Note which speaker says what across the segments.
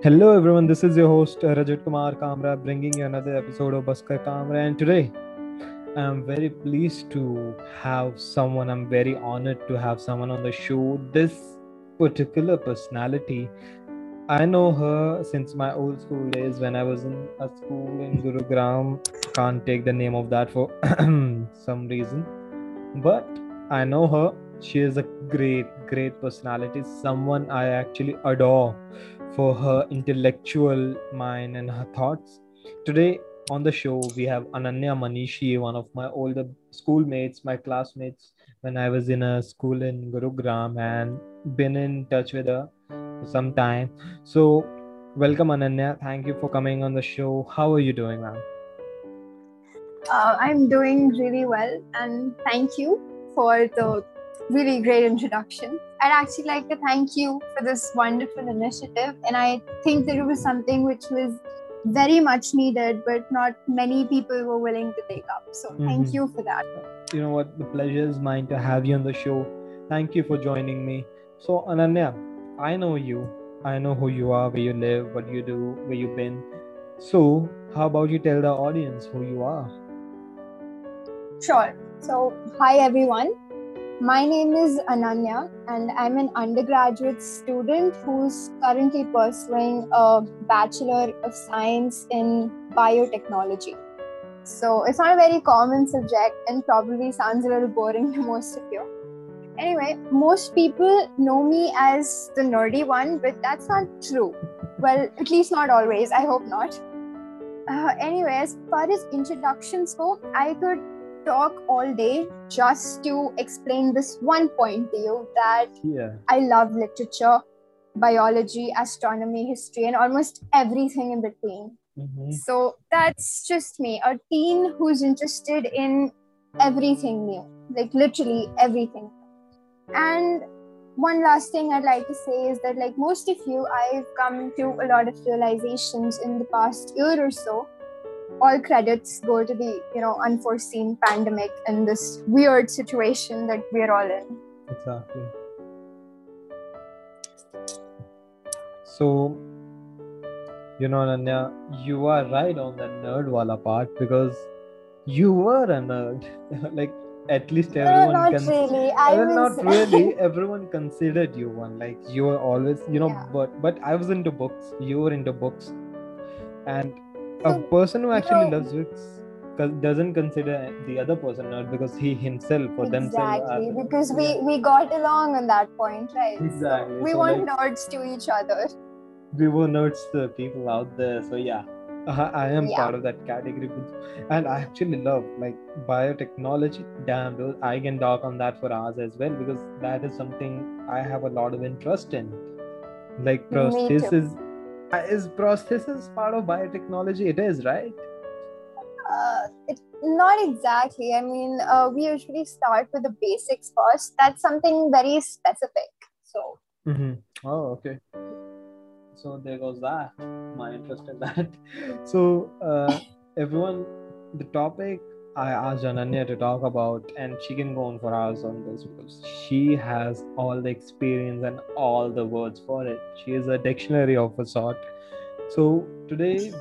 Speaker 1: Hello everyone, this is your host Rajat Kumar Kamra bringing you another episode of Bas Kar Kamra and today I'm very pleased to have someone, I'm very honored to have someone on the show. This particular personality, I know her since my old school days when I was in a school in Gurugram. Can't take the name of that for some reason, but I know her. She is a great, great personality, someone I actually adore for her intellectual mind and her thoughts. Today on the show, we have Ananya Manishi, one of my older schoolmates, my classmates when I was in a school in Gurugram and been in touch with her for some time. So, welcome, Ananya. Thank you for coming on the show. How are you doing, ma'am?
Speaker 2: Uh, I'm doing really well, and thank you for the really great introduction. I'd actually like to thank you for this wonderful initiative. And I think that it was something which was very much needed, but not many people were willing to take up. So mm-hmm. thank you for that.
Speaker 1: You know what? The pleasure is mine to have you on the show. Thank you for joining me. So, Ananya, I know you. I know who you are, where you live, what you do, where you've been. So, how about you tell the audience who you are?
Speaker 2: Sure. So, hi everyone. My name is Ananya, and I'm an undergraduate student who's currently pursuing a Bachelor of Science in Biotechnology. So it's not a very common subject and probably sounds a little boring to most of you. Anyway, most people know me as the nerdy one, but that's not true. Well, at least not always. I hope not. Uh, anyway, as far as introductions go, I could talk all day just to explain this one point to you that
Speaker 1: yeah.
Speaker 2: I love literature, biology, astronomy, history, and almost everything in between.
Speaker 1: Mm-hmm.
Speaker 2: So that's just me, a teen who's interested in everything new, like literally everything. And one last thing I'd like to say is that, like most of you, I've come to a lot of realizations in the past year or so all credits go to the you know unforeseen pandemic and this weird situation that we're all in.
Speaker 1: Exactly. So you know Nanya, you are right on the nerd wala part because you were a nerd. Like at least everyone
Speaker 2: no, not
Speaker 1: cons-
Speaker 2: really. I
Speaker 1: well,
Speaker 2: was...
Speaker 1: not really. Everyone considered you one. Like you were always you know
Speaker 2: Yeah.
Speaker 1: but but i was into books. You were into books. And a person who actually
Speaker 2: know-
Speaker 1: loves books doesn't consider the other person nerd because he himself or themselves
Speaker 2: exactly
Speaker 1: are-
Speaker 2: because we
Speaker 1: Yeah,
Speaker 2: we got along on that point right
Speaker 1: exactly
Speaker 2: we
Speaker 1: so
Speaker 2: weren't
Speaker 1: like,
Speaker 2: nerds to each other
Speaker 1: we were nerds the people out there so yeah I I am
Speaker 2: Yeah.
Speaker 1: part of that category, and I actually love like biotechnology. Damn, those I can talk on that for hours as well because that is something I have a lot of interest in. Like prosthesis, uh, is prosthesis part of biotechnology? It is, right?
Speaker 2: uh, it, not exactly i mean uh, we usually start with the basics first that's something very specific so
Speaker 1: Mm-hmm. Oh, okay. So there goes that. My interest in that. So uh, everyone, the topic I asked Ananya to talk about, and she can go on for hours on this because she has all the experience and all the words for it. She is a dictionary of a sort. So today,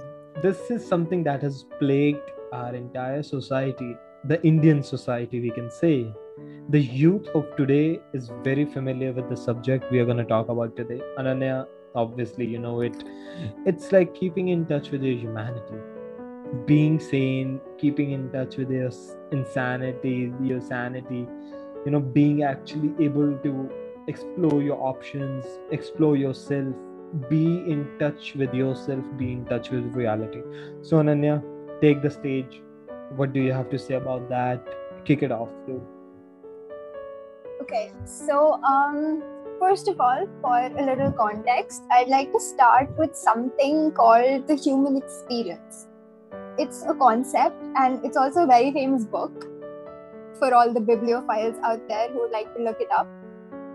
Speaker 1: this is something that has plagued our entire society, the Indian society, we can say the youth of today is very familiar with the subject we are going to talk about today ananya obviously you know it it's like keeping in touch with your humanity being sane keeping in touch with your insanity your sanity you know being actually able to explore your options explore yourself be in touch with yourself be in touch with reality so ananya take the stage what do you have to say about that kick it off dude.
Speaker 2: Okay, so um, first of all, for a little context, I'd like to start with something called the human experience. It's a concept and it's also a very famous book for all the bibliophiles out there who would like to look it up.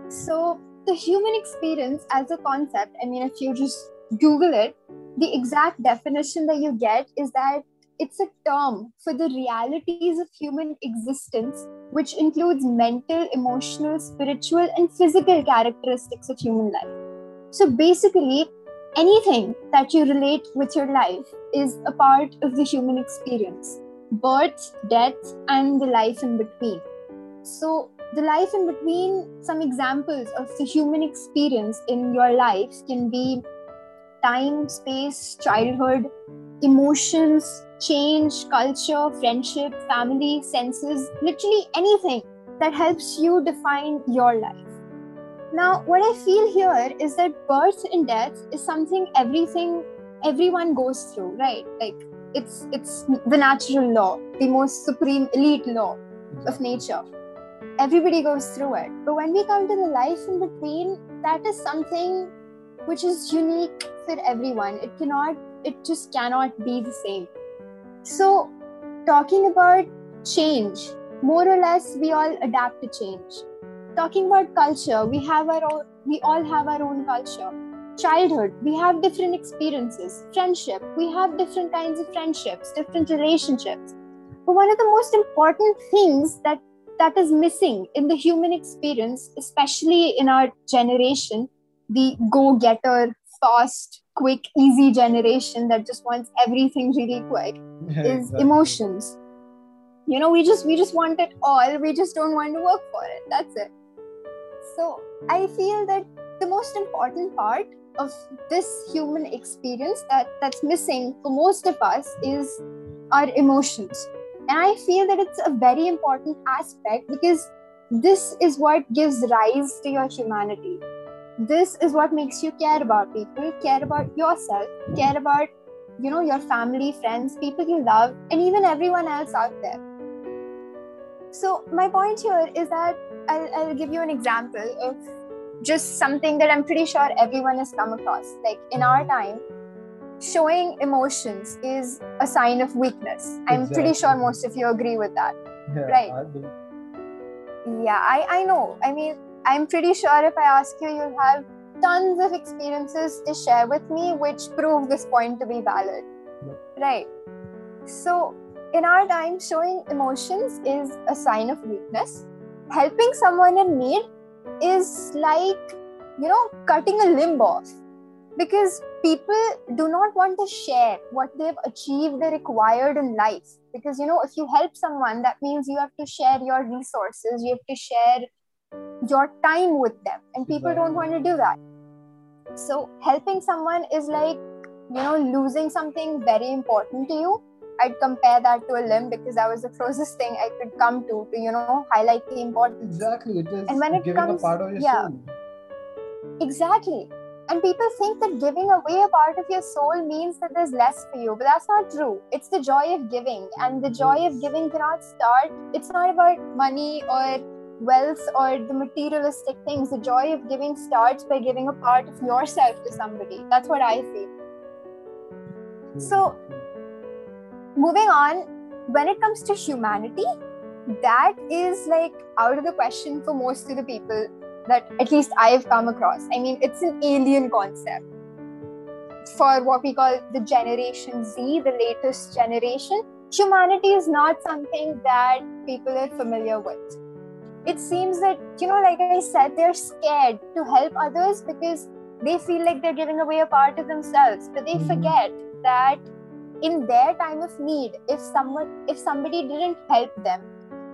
Speaker 2: So, the human experience as a concept, I mean, if you just Google it, the exact definition that you get is that it's a term for the realities of human existence which includes mental, emotional, spiritual, and physical characteristics of human life. So basically, anything that you relate with your life is a part of the human experience birth, death, and the life in between. So, the life in between, some examples of the human experience in your life can be time, space, childhood, emotions, change, culture, friendship, family, senses, literally anything that helps you define your life. Now, what I feel here is that birth and death is something everything everyone goes through, right? Like it's it's the natural law, the most supreme elite law of nature. Everybody goes through it. But when we come to the life in between, that is something which is unique for everyone. It cannot, it just cannot be the same. So, talking about change, more or less, we all adapt to change. Talking about culture, we have our own, we all have our own culture. Childhood, we have different experiences. Friendship, we have different kinds of friendships, different relationships. But one of the most important things that that is missing in the human experience, especially in our generation, the go getter, fast, quick, easy generation that just wants everything really quick
Speaker 1: Yeah,
Speaker 2: is
Speaker 1: exactly.
Speaker 2: emotions. You know, we just we just want it all. We just don't want to work for it. That's it. So I feel that the most important part of this human experience that that's missing for most of us is our emotions. And I feel that it's a very important aspect because this is what gives rise to your humanity. This is what makes you care about people, care about yourself, care about you know your family friends people you love and even everyone else out there so my point here is that I'll, I'll give you an example of just something that i'm pretty sure everyone has come across. Like in our mm-hmm. time showing emotions is a sign of weakness. I'm pretty sure most of you agree with that
Speaker 1: Yeah,
Speaker 2: right.
Speaker 1: I
Speaker 2: yeah i i know. I mean i'm pretty sure if i ask you you'll have tons of experiences to share with me which prove this point to be valid
Speaker 1: Yep.
Speaker 2: right? So in our time showing emotions is a sign of weakness helping someone in need is like you know cutting a limb off. Because people do not want to share what they've achieved or required in life. Because you know if you help someone that means you have to share your resources you have to share your time with them. And people don't want to do that. So helping someone is like you know losing something very important to you i'd compare that to a limb because that was the closest thing i could come to to you know highlight the importance
Speaker 1: Exactly. It is
Speaker 2: And when it comes-
Speaker 1: a part of your
Speaker 2: yeah.
Speaker 1: soul.
Speaker 2: Exactly. And people think that giving away a part of your soul means that there's less for you, but that's not true. It's the joy of giving, and the joy of giving cannot start. It's not about money or wealth or the materialistic things. The joy of giving starts by giving a part of yourself to somebody. That's what I feel. So- Moving on, when it comes to humanity, that is like out of the question for most of the people that at least I've come across. I mean, it's an alien concept for what we call the Generation Z, the latest generation. Humanity is not something that people are familiar with. It seems that, you know, like I said, they're scared to help others because they feel like they're giving away a part of themselves, but they
Speaker 1: Mhm.
Speaker 2: forget that in their time of need, if someone, if somebody didn't help them,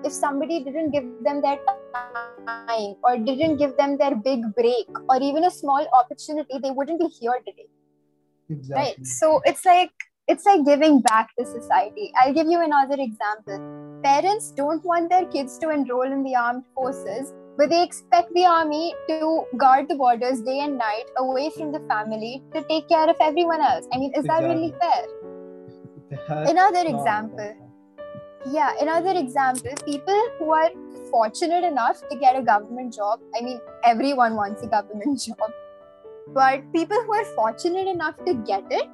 Speaker 2: if somebody didn't give them their time or didn't give them their big break or even a small opportunity, they wouldn't be here today.
Speaker 1: Exactly.
Speaker 2: Right. So it's like it's like giving back to society. I'll give you another example. Parents don't want their kids to enroll in the armed forces, but they expect the army to guard the borders day and night away from the family to take care of everyone else. I mean, is that really fair? Another example. Yeah, another example people who are fortunate enough to get a government job. I mean, everyone wants a government job. But people who are fortunate enough to get it,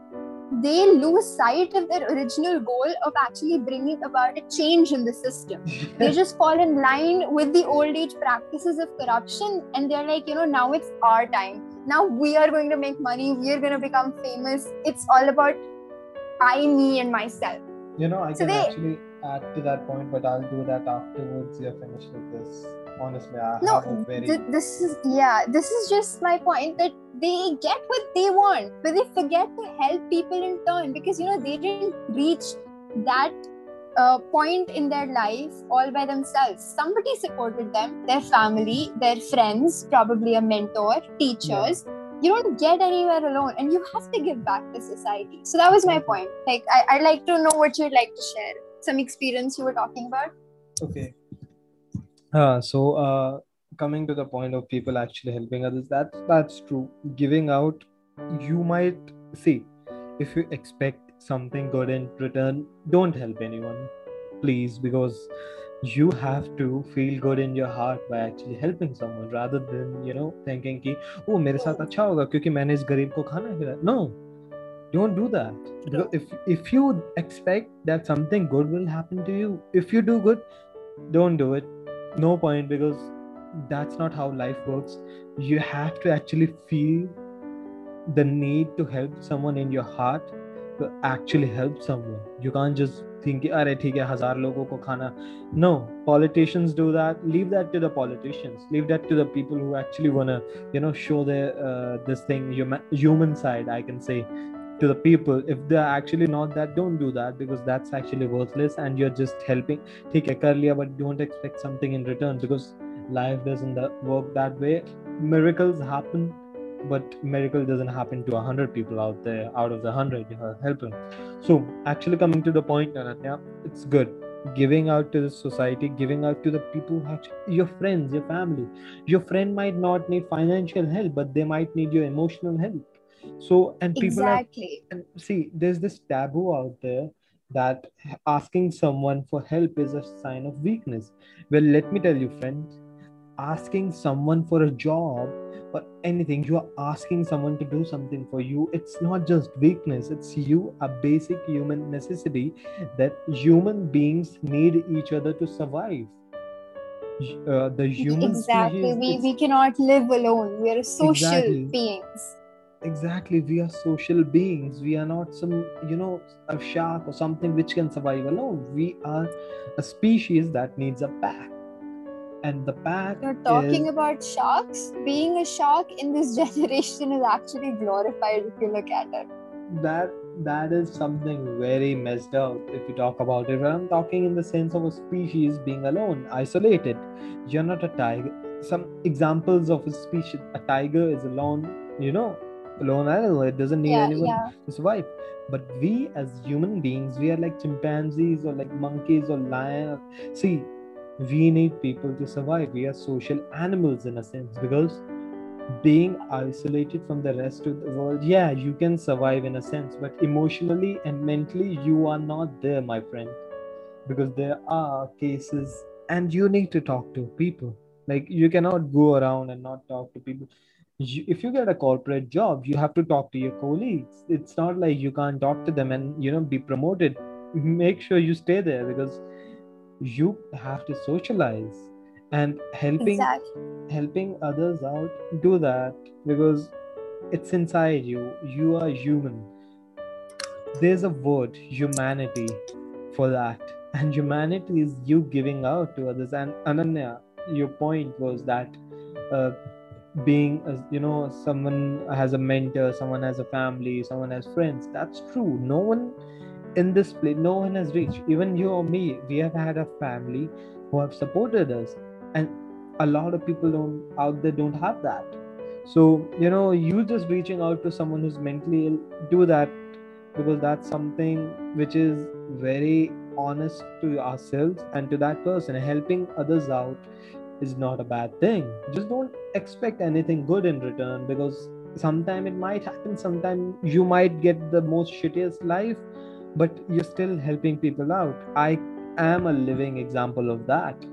Speaker 2: they lose sight of their original goal of actually bringing about a change in the system. They just fall in line with the old age practices of corruption and they're like, you know, now it's our time. Now we are going to make money, we are going to become famous. It's all about I, me, and myself.
Speaker 1: You know, I
Speaker 2: So
Speaker 1: can
Speaker 2: they-
Speaker 1: actually add to that point, but I'll do that afterwards you're finished with this. honestly i
Speaker 2: no
Speaker 1: have a very
Speaker 2: th- this is yeah this is just my point that they get what they want but they forget to help people in turn because you know they didn't reach that uh, point in their life all by themselves somebody supported them their family their friends probably a mentor teachers you don't get anywhere alone and you have to give back to society. So that was my point. Like I, i'd like to know what you'd like to share. Some experience you were talking about?
Speaker 1: Okay. Uh, so uh, coming to the point of people actually helping others that's that's true. Giving out you might see if you expect something good in return don't help anyone please because you have to feel good in your heart by actually helping someone rather than you know thinking कि ओ मेरे साथ अच्छा होगा क्योंकि मैंने इस गरीब को खाना खिलाया no don't do that because if if you expect that something good will happen to you if you do good don't do it no point because that's not how life works you have to actually feel the need to help someone in your heart to actually help someone. You can't just think, are theek hai, hazar logo ko khana. No, politicians do that. Leave that to the politicians. Leave that to the people who actually wanna, you know, show their uh, this thing human, human side. I can say to the people. If they're actually not that, don't do that because that's actually worthless and you're just helping. take a kar but don't expect something in return because life doesn't uh, work that way. Miracles happen but miracle doesn't happen to a hundred people out there out of the hundred you are helping so actually coming to the point Ananya, it's good. Giving out to the society giving out to the people who actually, your friends your family. Your friend might not need financial help but they might need your emotional help. So and people
Speaker 2: exactly.
Speaker 1: are, and see there's this taboo out there that asking someone for help is a sign of weakness. Well let me tell you friends asking someone for a job or anything. You are asking someone to do something for you. It's not just weakness. It's you a basic human necessity that human beings need each other to survive. Uh, the human
Speaker 2: exactly.
Speaker 1: species,
Speaker 2: we, we cannot live alone. We are social
Speaker 1: Exactly.
Speaker 2: beings.
Speaker 1: Exactly. We are social beings. We are not some you know a shark or something which can survive alone. We are a species that needs a pack and the pack
Speaker 2: You're talking
Speaker 1: is,
Speaker 2: about sharks. Being a shark in this generation is actually glorified if you look at it.
Speaker 1: that that is something very messed up if you talk about it i'm talking in the sense of a species being alone isolated you're not a tiger some examples of a species a tiger is alone you know alone animal it doesn't need
Speaker 2: Yeah,
Speaker 1: anyone
Speaker 2: yeah.
Speaker 1: to survive but we as human beings we are like chimpanzees or like monkeys or lion see we need people to survive. We are social animals in a sense because being isolated from the rest of the world yeah you can survive in a sense but emotionally and mentally you are not there my friend because there are cases and you need to talk to people. Like you cannot go around and not talk to people. You, if you get a corporate job you have to talk to your colleagues. It's not like you can't talk to them and you know be promoted. Make sure you stay there because you have to socialize and helping
Speaker 2: Exactly.
Speaker 1: helping others out do that because it's inside you. You are human. There's a word humanity for that. And humanity is you giving out to others. And ananya your point was that uh, being a, you know someone has a mentor someone has a family someone has friends. That's true. No one in this place no one has reached. Even you or me we have had a family who have supported us and a lot of people don't out there don't have that. So you know you just reaching out to someone who's mentally ill do that because that's something which is very honest to ourselves and to that person. Helping others out is not a bad thing. Just don't expect anything good in return because sometime it might happen sometime you might get the most shittiest life but you're still helping people out i am a living example of that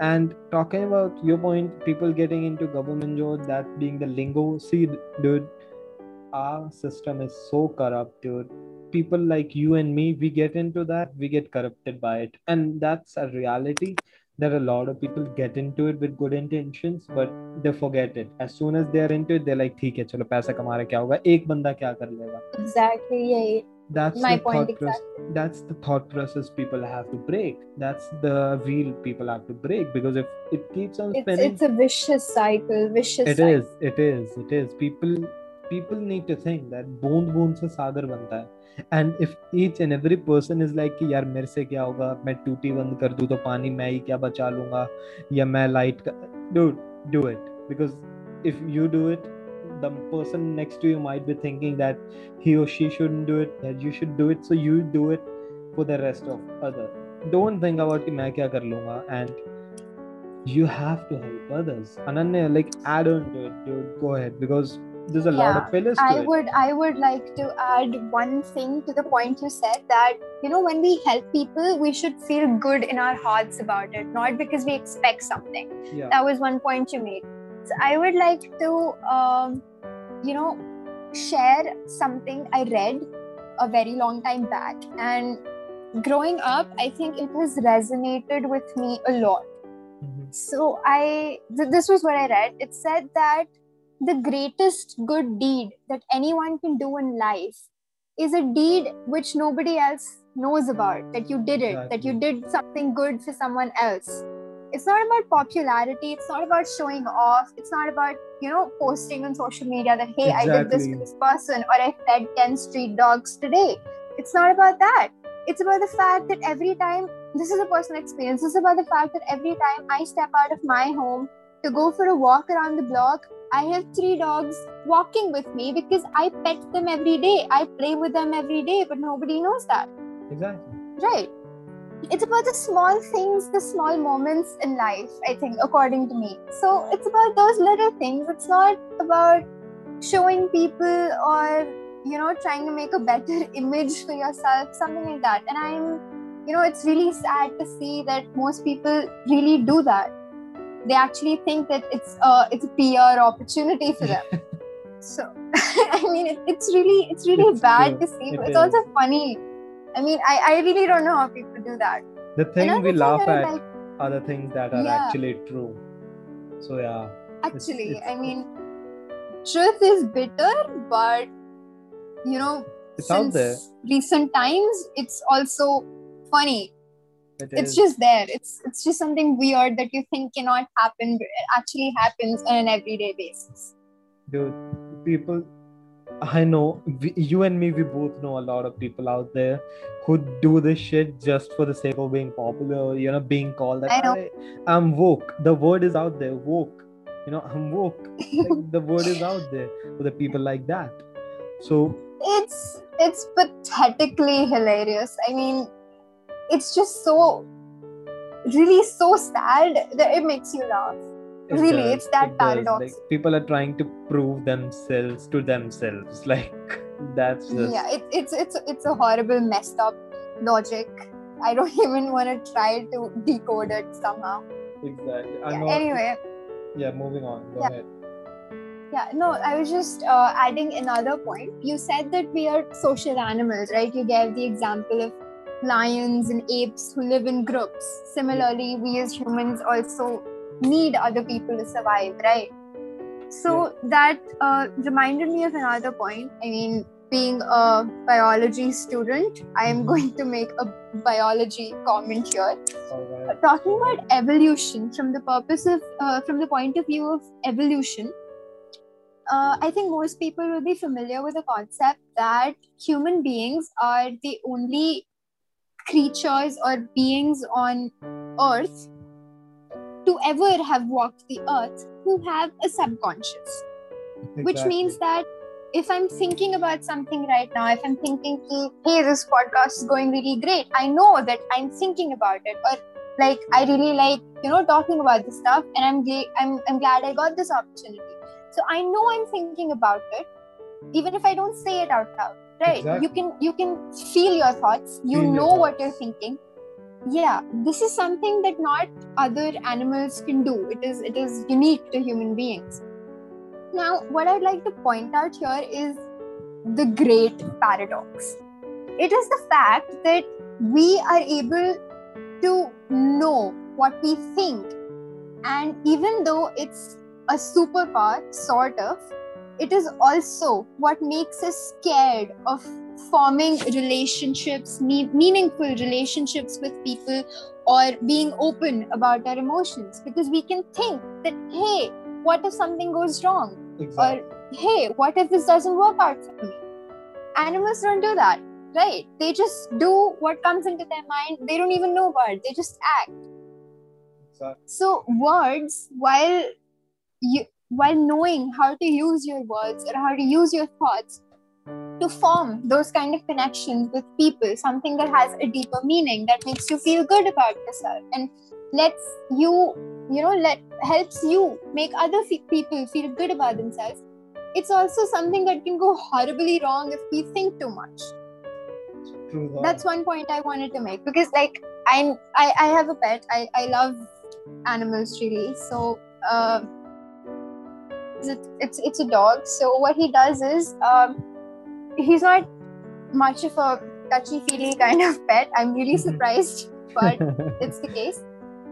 Speaker 1: and talking about your point people getting into government job that being the lingo see dude our system is so corrupt dude people like you and me we get into that we get corrupted by it and that's a reality that a lot of people get into it with good intentions but they forget it as soon as they are into it they're like ठीक है चलो पैसा कमा रहे क्या होगा एक बंदा क्या कर लेगा
Speaker 2: Exactly. Yeah.
Speaker 1: that's
Speaker 2: My
Speaker 1: the
Speaker 2: point
Speaker 1: thought process that's the thought process people have to break that's the wheel people have to break because if it keeps on
Speaker 2: it's,
Speaker 1: spinning
Speaker 2: it's a vicious cycle vicious
Speaker 1: it
Speaker 2: cycle.
Speaker 1: is it is it is people people need to think that बूंद बूंद से सागर बनता है and if each and every person is like कि यार मेरे से क्या होगा मैं टूटी बंद कर दूं तो पानी मैं ही क्या बचा लूंगा या मैं लाइट का dude do it because if you do it the person next to you might be thinking that he or she shouldn't do it that you should do it so you do it for the rest of other. Don't think about ki main kya lunga and you have to help others. Ananya like add on to it dude. Go ahead because there's a
Speaker 2: yeah, lot
Speaker 1: of pillars to
Speaker 2: I
Speaker 1: it.
Speaker 2: would I would like to add one thing to the point you said that you know when we help people we should feel good in our hearts about it not because we expect something.
Speaker 1: Yeah.
Speaker 2: that was one point you made. So I would like to um, you know share something I read a very long time back. And growing up I think it has resonated with me a lot.
Speaker 1: Mhm.
Speaker 2: so i th- this was what i read. It said that the greatest good deed that anyone can do in life is a deed which nobody else knows about that you did it that you did something good for someone else it's not about popularity it's not about showing off it's not about you know posting on social media that hey i did this
Speaker 1: Exactly.
Speaker 2: for this person or i fed 10 street dogs today it's not about that it's about the fact that every time this is a personal experience. This is about the fact that every time I step out of my home to go for a walk around the block, I have three dogs walking with me because I pet them every day. I play with them every day, but nobody knows that,
Speaker 1: exactly
Speaker 2: right? It's about the small things, the small moments in life, I think, according to me. So it's about those little things. It's not about showing people or, you know, trying to make a better image for yourself, something like that. And I'm you know it's really sad to see that most people really do that they actually think that it's uh it's a pr opportunity for them so i mean it, it's really it's really
Speaker 1: It's
Speaker 2: bad
Speaker 1: true.
Speaker 2: to see
Speaker 1: It
Speaker 2: it's
Speaker 1: is.
Speaker 2: also funny i mean i i really don't know how people do that.
Speaker 1: The thing
Speaker 2: Another
Speaker 1: we laugh at
Speaker 2: like,
Speaker 1: are the things that are
Speaker 2: Yeah.
Speaker 1: actually true. So yeah
Speaker 2: actually
Speaker 1: it's-
Speaker 2: i mean truth is bitter but you know
Speaker 1: It's
Speaker 2: since
Speaker 1: there.
Speaker 2: recent times it's also funny.
Speaker 1: It
Speaker 2: it's just there. It's it's just something weird that you think cannot happen but it actually happens on an everyday basis.
Speaker 1: Dude people i know we, you and me we both know a lot of people out there who do this shit just for the sake of being popular you know being called that.
Speaker 2: I know.
Speaker 1: "I- i'm woke. The word is out there woke. You know i'm woke. Like, the word is out there for the people like that. So
Speaker 2: it's it's pathetically hilarious. I mean it's just so really so sad that it makes you laugh Really,
Speaker 1: does,
Speaker 2: it's that
Speaker 1: it
Speaker 2: paradox.
Speaker 1: like people are trying to prove themselves to themselves like that's just
Speaker 2: yeah it, it's it's it's a horrible messed up logic i don't even want to try to decode it somehow
Speaker 1: exactly
Speaker 2: yeah,
Speaker 1: know,
Speaker 2: anyway
Speaker 1: yeah moving on go
Speaker 2: Yeah.
Speaker 1: ahead
Speaker 2: Yeah, no, I was just uh, adding another point. You said that we are social animals, right? You gave the example of lions and apes who live in groups. Similarly, we as humans also need other people to survive, right? So that uh, reminded me of another point. I mean, being a biology student, I am
Speaker 1: Mhm.
Speaker 2: going to make a biology comment here
Speaker 1: right.
Speaker 2: talking about evolution from the purpose of uh, from the point of view of evolution uh, i think most people will be familiar with the concept that human beings are the only creatures or beings on earth to ever have walked the earth who have a subconscious which means that if I'm thinking about something right now, if I'm thinking, hey, this podcast is going really great, I know that I'm thinking about it, or like I really like, you know, talking about this stuff, and I'm I'm I'm glad I got this opportunity. So I know I'm thinking about it, even if I don't say it out loud, right?
Speaker 1: Exactly.
Speaker 2: You can you can feel your thoughts, you
Speaker 1: Feel
Speaker 2: know what you're thinking. Yeah, this is something that not other animals can do. It is it is unique to human beings. Now, what I'd like to point out here is the great paradox. It is the fact that we are able to know what we think, and even though it's a superpower, sort of, it is also what makes us scared of forming relationships, me- meaningful relationships with people, or being open about our emotions because we can think that, hey, what if something goes wrong?
Speaker 1: Exactly.
Speaker 2: Or, hey, what if this doesn't work out for me? Animals don't do that, right? They just do what comes into their mind. They don't even know about it, they just act.
Speaker 1: exactly.
Speaker 2: So, words, while you while knowing how to use your words or how to use your thoughts to form those kind of connections with people something that has a deeper meaning that makes you feel good about yourself and lets you you know let helps you make other people feel good about themselves. It's also something that can go horribly wrong if we think too much.
Speaker 1: That.
Speaker 2: that's one point i wanted to make because like i'm i, I have a pet. I, I love animals really. So uh, it's, it's it's a dog. So what he does is um, he's not much of a touchy feely kind of pet. I'm really
Speaker 1: Mhm.
Speaker 2: surprised but it's the case.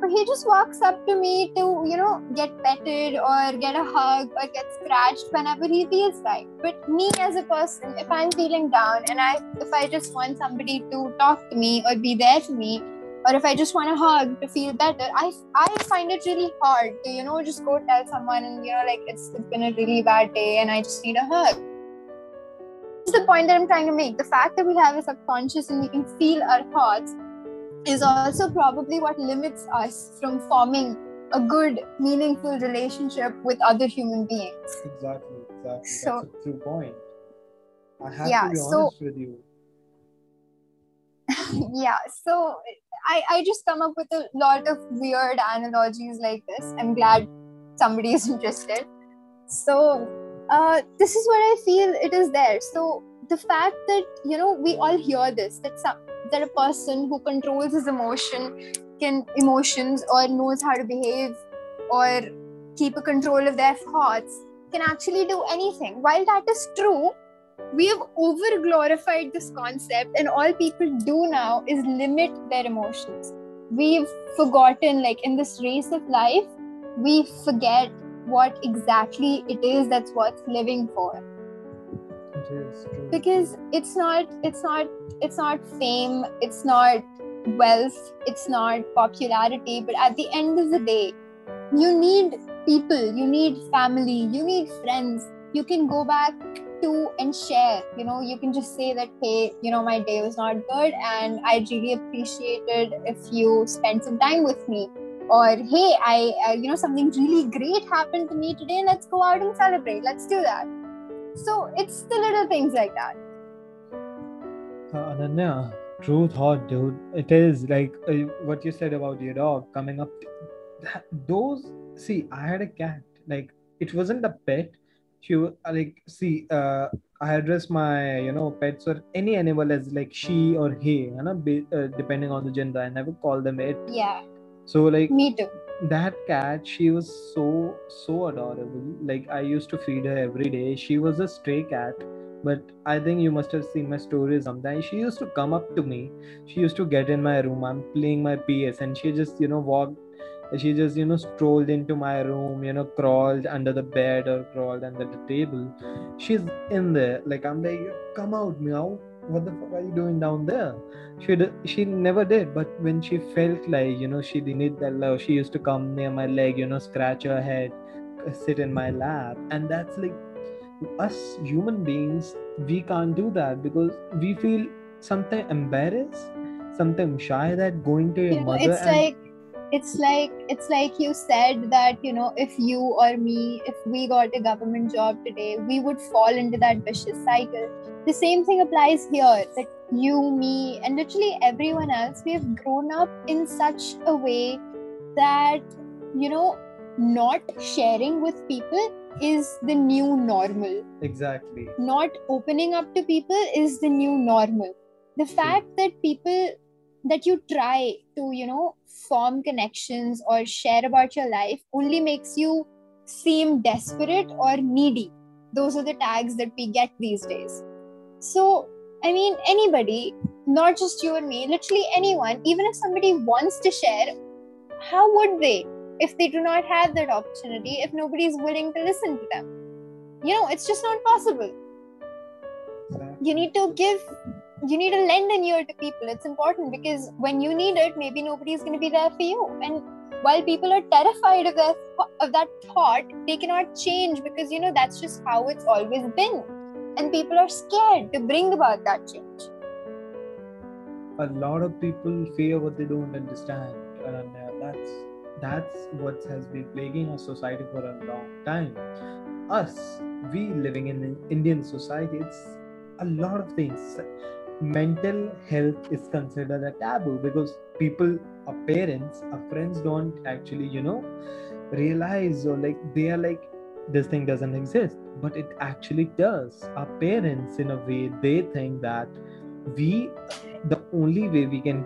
Speaker 2: But he just walks up to me to you know get petted or get a hug or get scratched whenever he feels like. But me as a person if i'm feeling down and i if i just want somebody to talk to me or be there for me or if i just want a hug to feel better i i find it really hard to you know just go tell someone and you know like it's, it's been a really bad day and i just need a hug is the point that i'm trying to make the fact that we have a subconscious and we can feel our thoughts is also probably what limits us from forming a good, meaningful relationship with other human beings.
Speaker 1: Exactly, exactly.
Speaker 2: So-
Speaker 1: That's a true point. I have
Speaker 2: Yeah,
Speaker 1: to be
Speaker 2: so-
Speaker 1: with you.
Speaker 2: yeah, so I, I just come up with a lot of weird analogies like this. I'm glad somebody is interested. So, uh, this is what I feel it is there. So, the fact that, you know, we all hear this, that some that a person who controls his emotion can emotions or knows how to behave or keep a control of their thoughts can actually do anything. While that is true, we have over glorified this concept, and all people do now is limit their emotions. We've forgotten, like in this race of life, we forget what exactly it is that's worth living for.
Speaker 1: It is true.
Speaker 2: because it's not it's not it's not fame it's not wealth it's not popularity but at the end of the day you need people you need family you need friends. You can go back to and share you know you can just say that hey you know my day was not good and i really appreciated if you spent some time with me or hey i uh, you know something really great happened to me today let's go out and celebrate let's do that so it's the little things like that
Speaker 1: Uh, Ananya, true thought, dude. It is like uh, what you said about your dog coming up. That, those, see, I had a cat. Like, it wasn't a pet. She was like, see, uh, I address my, you know, pets or any animal as like she or he, you know, be, uh, depending on the gender. I never call them it.
Speaker 2: yeah
Speaker 1: So, like,
Speaker 2: me too.
Speaker 1: that cat she was so so adorable. Like i used to feed her every day. She was a stray cat but i think you must have seen my stories sometime she used to come up to me. She used to get in my room. I'm playing my ps and she just you know walked she just you know strolled into my room you know crawled under the bed or crawled under the table. She's in there. Like i'm like come out meow what the fuck are you doing down there? She she never did but when she felt like you know she needed that love she used to come near my leg you know scratch her head uh, sit in my lap. And that's like us human beings we can't do that because we feel sometimes embarrassed sometimes shy that going to your
Speaker 2: you know
Speaker 1: mother
Speaker 2: it's
Speaker 1: and
Speaker 2: like it's like it's like you said that you know if you or me if we got a government job today we would fall into that vicious cycle. The same thing applies here that you me and literally everyone else we have grown up in such a way that you know not sharing with people is the new normal.
Speaker 1: Exactly.
Speaker 2: Not opening up to people is the new normal. The fact that people that you try to you know form connections or share about your life only makes you seem desperate or needy. Those are the tags that we get these days. So i mean anybody not just you and me literally anyone even if somebody wants to share how would they if they do not have that opportunity if nobody is willing to listen to them? You know it's just not possible. You need to give you need to lend an ear to people. It's important because when you need it maybe nobody is going to be there for you. And while people are terrified of that of that thought they cannot change because you know that's just how it's always been. And people are scared to bring about that change.
Speaker 1: A lot of people fear what they don't understand. And uh, that's that's what has been plaguing our society for a long time. Us we living in an indian society it's a lot of things mental health is considered a taboo because people our parents our friends don't actually you know realize or like they are like this thing doesn't exist. But it actually does. Our parents in a way they think that we the only way we can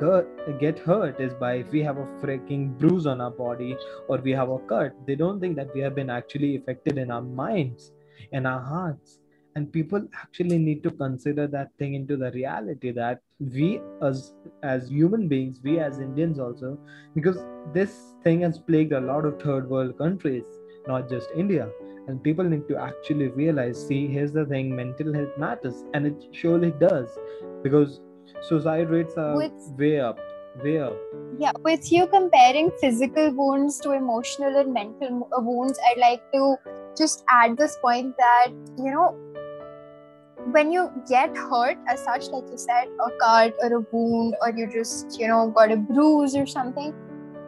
Speaker 1: get, hurt is by if we have a freaking bruise on our body or we have a cut. They don't think that we have been actually affected in our minds and our hearts and people actually need to consider that thing into the reality that we as as human beings we as indians also because this thing has plagued a lot of third world countries not just india. And people need to actually realize see here's the thing mental health matters. And it surely does because suicide rates are with, way up way up.
Speaker 2: Yeah with you comparing physical wounds to emotional and mental uh, wounds i'd like to just add this point that you know when you get hurt as such like you said a cut or a wound or you just you know got a bruise or something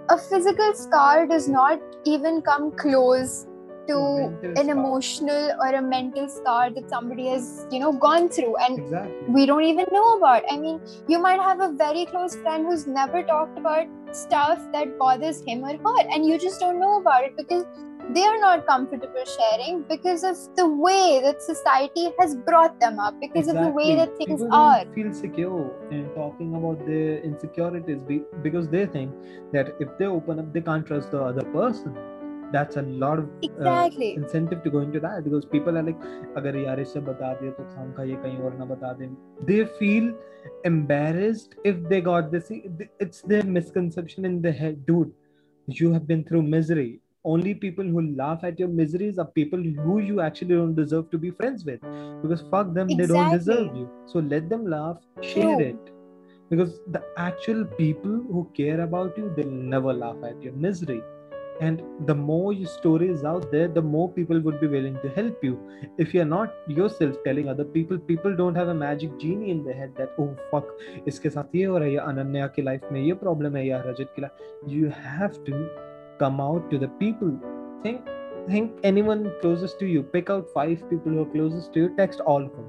Speaker 2: a physical scar does not even come close to an scar. emotional or a mental scar that somebody has you know gone through and
Speaker 1: exactly.
Speaker 2: we don't even know about i mean you might have a very close friend who's never talked about stuff that bothers him or her and you just don't know about it because they are not comfortable sharing because of the way that society has brought them up because exactly. of the way that things
Speaker 1: People
Speaker 2: are
Speaker 1: feel secure in talking about their insecurities because they think that if they open up they can't trust the other person that's a lot of
Speaker 2: uh, exactly.
Speaker 1: uh, incentive to go into that because people are like agar yaar bata diya to kham ye aur na bata de they feel embarrassed if they got this it's their misconception in the head dude you have been through misery only people who laugh at your miseries are people who you actually don't deserve to be friends with. Because fuck them exactly. they don't deserve you. So let them laugh share it. Because the actual people who care about you they'll never laugh at your misery. And the more your story is out there the more people would be willing to help you. If you're not yourself telling other people people don't have a magic genie in their head that oh fuck iske sath ye ho raha hai ananya ki life mein ye problem hai ya rajat ki life you have to come out to the people. Think think anyone closest to you pick out five people who are closest to you text all of them.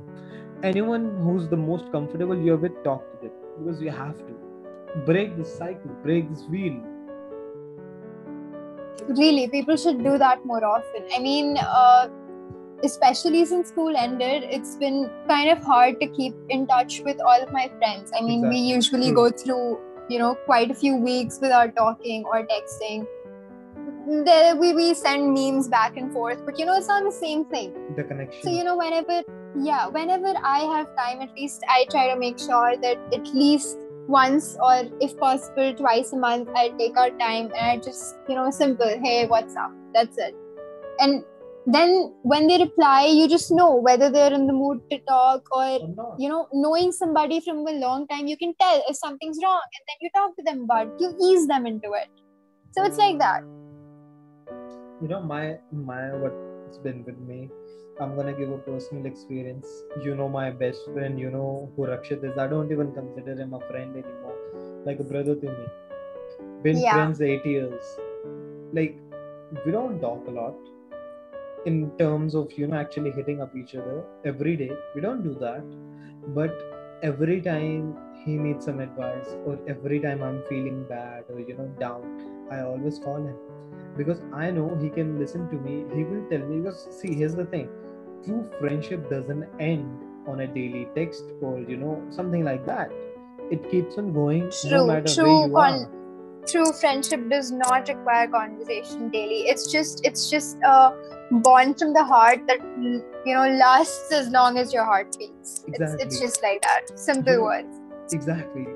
Speaker 1: Anyone who's the most comfortable you're with talk to them because you have to. Break this cycle break this wheel.
Speaker 2: Really people should do that more often. I mean uh, especially since school ended it's been kind of hard to keep in touch with all of my friends. I mean exactly. we usually True. go through you know quite a few weeks without talking or texting there we, we send memes back and forth but you know it's not the same thing.
Speaker 1: The connection.
Speaker 2: so you know whenever yeah whenever i have time at least i try to make sure that at least once or if possible twice a month i take our time and i just you know simple hey what's up? That's it. And then when they reply you just know whether they're in the mood to talk or, or you know knowing somebody from a long time you can tell if something's wrong and then you talk to them about it. You ease them into it. So it's like that
Speaker 1: you know my my what's been with me i'm gonna give a personal experience. You know my best friend you know who rakshit is. I don't even consider him a friend anymore. Like a brother to me. Been yeah. friends eight years. Like we don't talk a lot. In terms of you know actually hitting up each other every day we don't do that. But every time he needs some advice or every time i'm feeling bad or you know down i always call him because I know he can listen to me. He will tell me because see, here's the thing: true friendship doesn't end on a daily text or you know something like that. It keeps on going true, no matter true where you con- are.
Speaker 2: True friendship does not require conversation daily. It's just it's just a bond from the heart that you know lasts as long as your heart beats. Exactly. It's, it's just like that. Simple yeah. words.
Speaker 1: Exactly.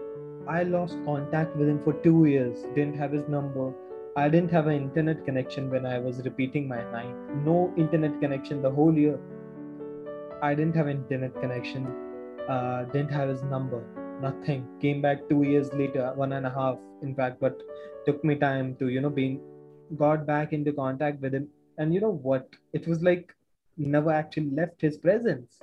Speaker 1: I lost contact with him for two years. Didn't have his number I didn't have an internet connection when I was repeating my ninth. No internet connection the whole year. I didn't have internet connection. uh, didn't have his number. Nothing. Came back two years later one and a half in fact but took me time to you know being got back into contact with him. And you know what? It was like never actually left his presence.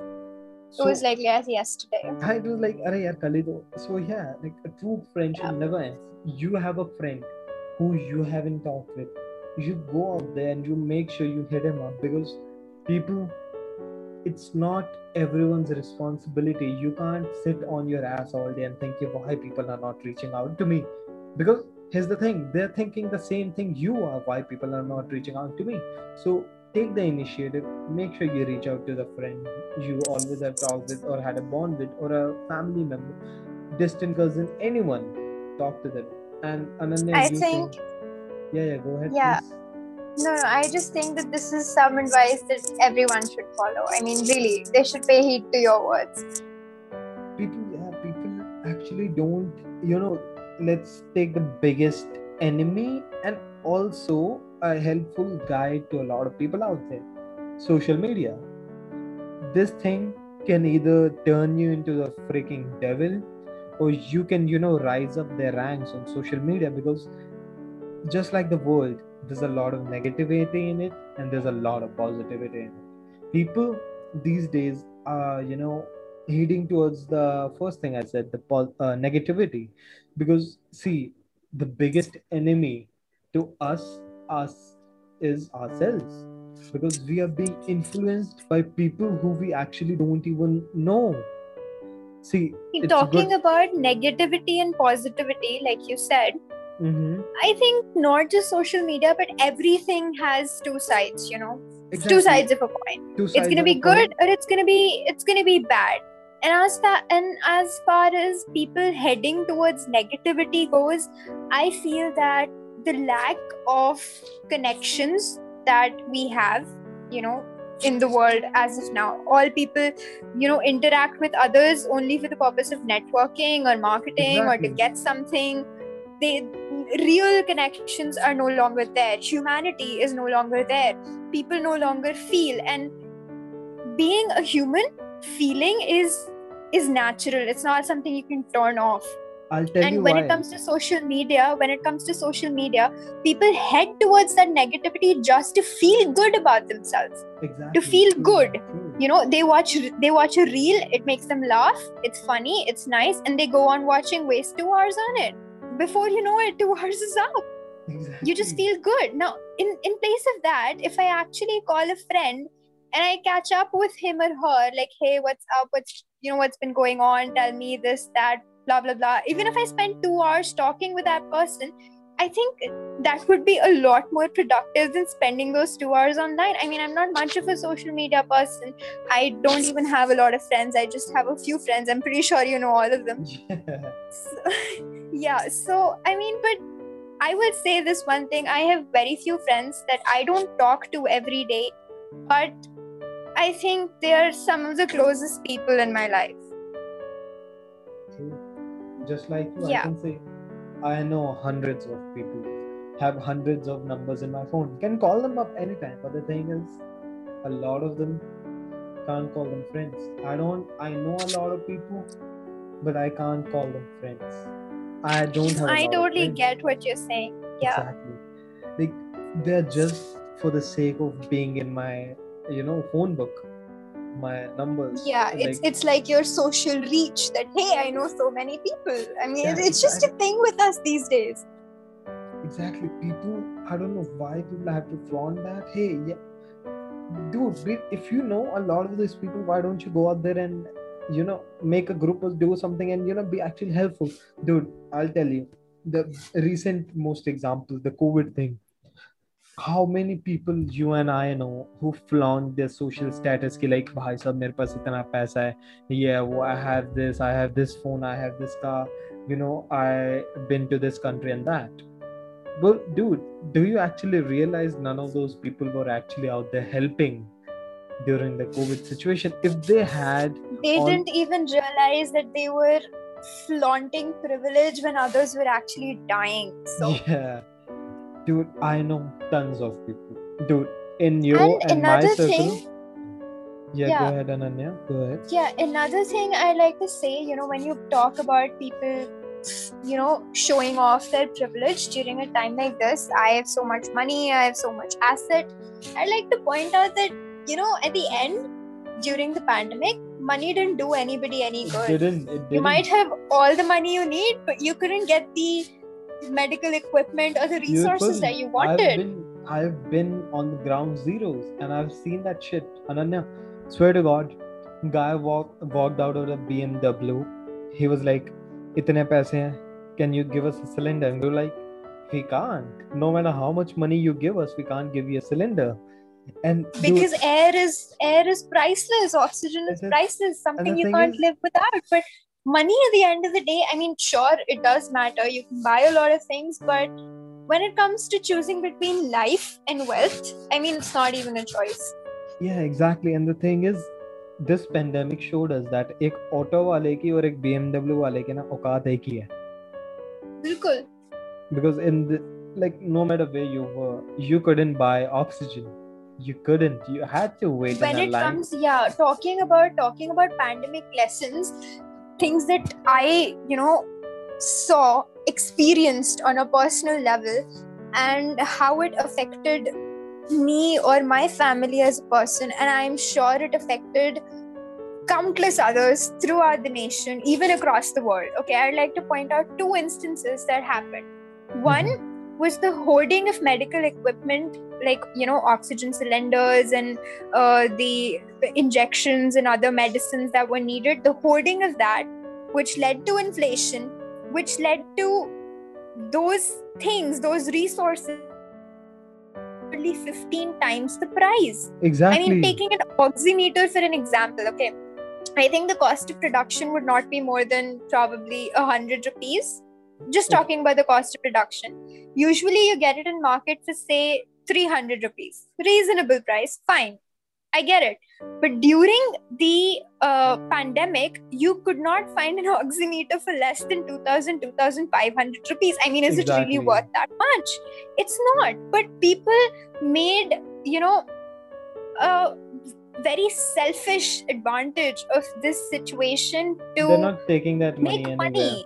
Speaker 2: So, it was like yes yesterday.
Speaker 1: It was like Are yaar, kali so yeah like a true friendship yeah. never ends. You have a friend who you haven't talked with. You go out there and you make sure you hit him up because people it's not everyone's responsibility. You can't sit on your ass all day and think why people are not reaching out to me? Because here's the thing they're thinking the same thing you are why people are not reaching out to me. So take the initiative make sure you reach out to the friend you always have talked with or had a bond with or a family member distant cousin anyone talk to them and Ananya,
Speaker 2: i think
Speaker 1: yeah yeah go ahead
Speaker 2: yeah please. No, no, I just think that this is some advice that everyone should follow. I mean, really, they should pay heed to your words.
Speaker 1: People, yeah, people actually don't, you know, let's take the biggest enemy and also a helpful guide to a lot of people out there social media. This thing can either turn you into the freaking devil or you can, you know, rise up their ranks on social media because just like the world, there's a lot of negativity in it and there's a lot of positivity in it. People these days are you know heading towards the first thing i said the uh, negativity. Because see the biggest enemy to us us is ourselves. Because we are being influenced by people who we actually don't even know see
Speaker 2: talking good... about negativity and positivity like you said
Speaker 1: Mm-hmm.
Speaker 2: I think not just social media, but everything has two sides. You know, exactly. two sides of a coin. It's gonna be good or it's gonna be it's gonna be bad. And as far and as far as people heading towards negativity goes, I feel that the lack of connections that we have, you know, in the world as of now. All people, you know, interact with others only for the purpose of networking or marketing exactly. or to get something. They real connections are no longer there humanity is no longer there people no longer feel and being a human feeling is is natural it's not something you can turn off
Speaker 1: I'll tell
Speaker 2: and
Speaker 1: you
Speaker 2: when
Speaker 1: why.
Speaker 2: it comes to social media when it comes to social media people head towards that negativity just to feel good about themselves
Speaker 1: exactly.
Speaker 2: to feel good. You know they watch they watch a reel it makes them laugh it's funny it's nice and they go on watching waste two hours on it. Before you know it two hours is up. Exactly. you just feel good. Now in in place of that if i actually call a friend and i catch up with him or her like hey what's up? What's you know what's been going on? Tell me this that blah blah blah even if i spend two hours talking with that person I think that would be a lot more productive than spending those two hours online. I mean, I'm not much of a social media person. I don't even have a lot of friends. I just have a few friends. I'm pretty sure you know all of them.
Speaker 1: Yeah.
Speaker 2: So, yeah. So, I mean, but I will say this one thing I have very few friends that I don't talk to every day, but I think they are some of the closest people in my life.
Speaker 1: Just like you, yeah. I can say I know hundreds of people have hundreds of numbers in my phone. Can call them up anytime. But the thing is, a lot of them can't call them friends. I don't. I know a lot of people, but I can't call them friends. I don't have. I
Speaker 2: totally get what you're saying. Yeah.
Speaker 1: Exactly. Like they're just for the sake of being in my, you know, phone book my numbers
Speaker 2: yeah like, it's it's like your social reach that hey i know so many people. I mean yeah, it's just a thing with us these days.
Speaker 1: Exactly people i don't know why people have to flaunt that. Hey yeah dude if you know a lot of these people why don't you go out there and you know make a group or do something and you know be actually helpful? Dude i'll tell you the recent most example the covid thing how many people you and I know who flaunt their social status ki like bhai sab mere paas itna paisa hai. Yeah well, I have this I have this phone I have this car you know I been to this country and that. But dude do you actually realize none of those people were actually out there helping during the covid situation? If they had
Speaker 2: they all... didn't even realize that they were flaunting privilege when others were actually dying so.
Speaker 1: Yeah dude, I know tons of people. Dude, in your and, and my circle. Thing, Yeah,
Speaker 2: Yeah.
Speaker 1: go ahead, Ananya. Go ahead.
Speaker 2: Yeah, another thing I like to say, you know, when you talk about people, you know, showing off their privilege during a time like this, I have so much money, I have so much asset. I like to point out that, you know, at the end, during the pandemic, money didn't do anybody any
Speaker 1: It
Speaker 2: good.
Speaker 1: didn't. It didn't.
Speaker 2: You might have all the money you need, but you couldn't get the medical equipment or the resources that you
Speaker 1: I've
Speaker 2: wanted.
Speaker 1: been, I've been on the ground zeros and I've seen that shit. Ananya, swear to God, guy walk, walked out of the BMW. He was like, "Itne paise hain. Can you give us a cylinder?" And we were like, "We can't. No matter how much money you give us, we can't give you a cylinder." And dude,
Speaker 2: because air is air is priceless oxygen is
Speaker 1: is.
Speaker 2: priceless something you can't
Speaker 1: is-
Speaker 2: live without but money at the end of the day i mean sure it does matter you can buy a lot of things but when it comes to choosing between life and wealth i mean it's not even a choice
Speaker 1: yeah, exactly. And the thing is, this pandemic showed us that एक auto वाले की और एक BMW वाले की ना औकात एक ही है.
Speaker 2: bilkul
Speaker 1: because in the like no matter where you were you couldn't buy oxygen you couldn't you had to wait
Speaker 2: when
Speaker 1: in a
Speaker 2: it
Speaker 1: line
Speaker 2: comes yeah talking about talking about pandemic lessons things that i you know saw experienced on a personal level and how it affected me or my family as a person. And i'm sure it affected countless others throughout the nation even across the world. Okay i'd like to point out two instances that happened. One mm-hmm. was the hoarding of medical equipment like you know oxygen cylinders and uh, the, the injections and other medicines that were needed the hoarding of that which led to inflation which led to those things those resources nearly 15 times the price
Speaker 1: exactly
Speaker 2: I mean, taking an oximeter for an example, okay. I think the cost of production would not be more than probably a hundred rupees. Just talking about the cost of production. Usually you get it in market for say 300 rupees. Reasonable price, fine. I get it. But during the uh, pandemic, you could not find an oximeter for less than 2000, 2500 rupees. I mean, is it really worth that much? It's not. But people made, you know, a very selfish advantage of this situation to
Speaker 1: they're not taking that money
Speaker 2: make
Speaker 1: anywhere
Speaker 2: money.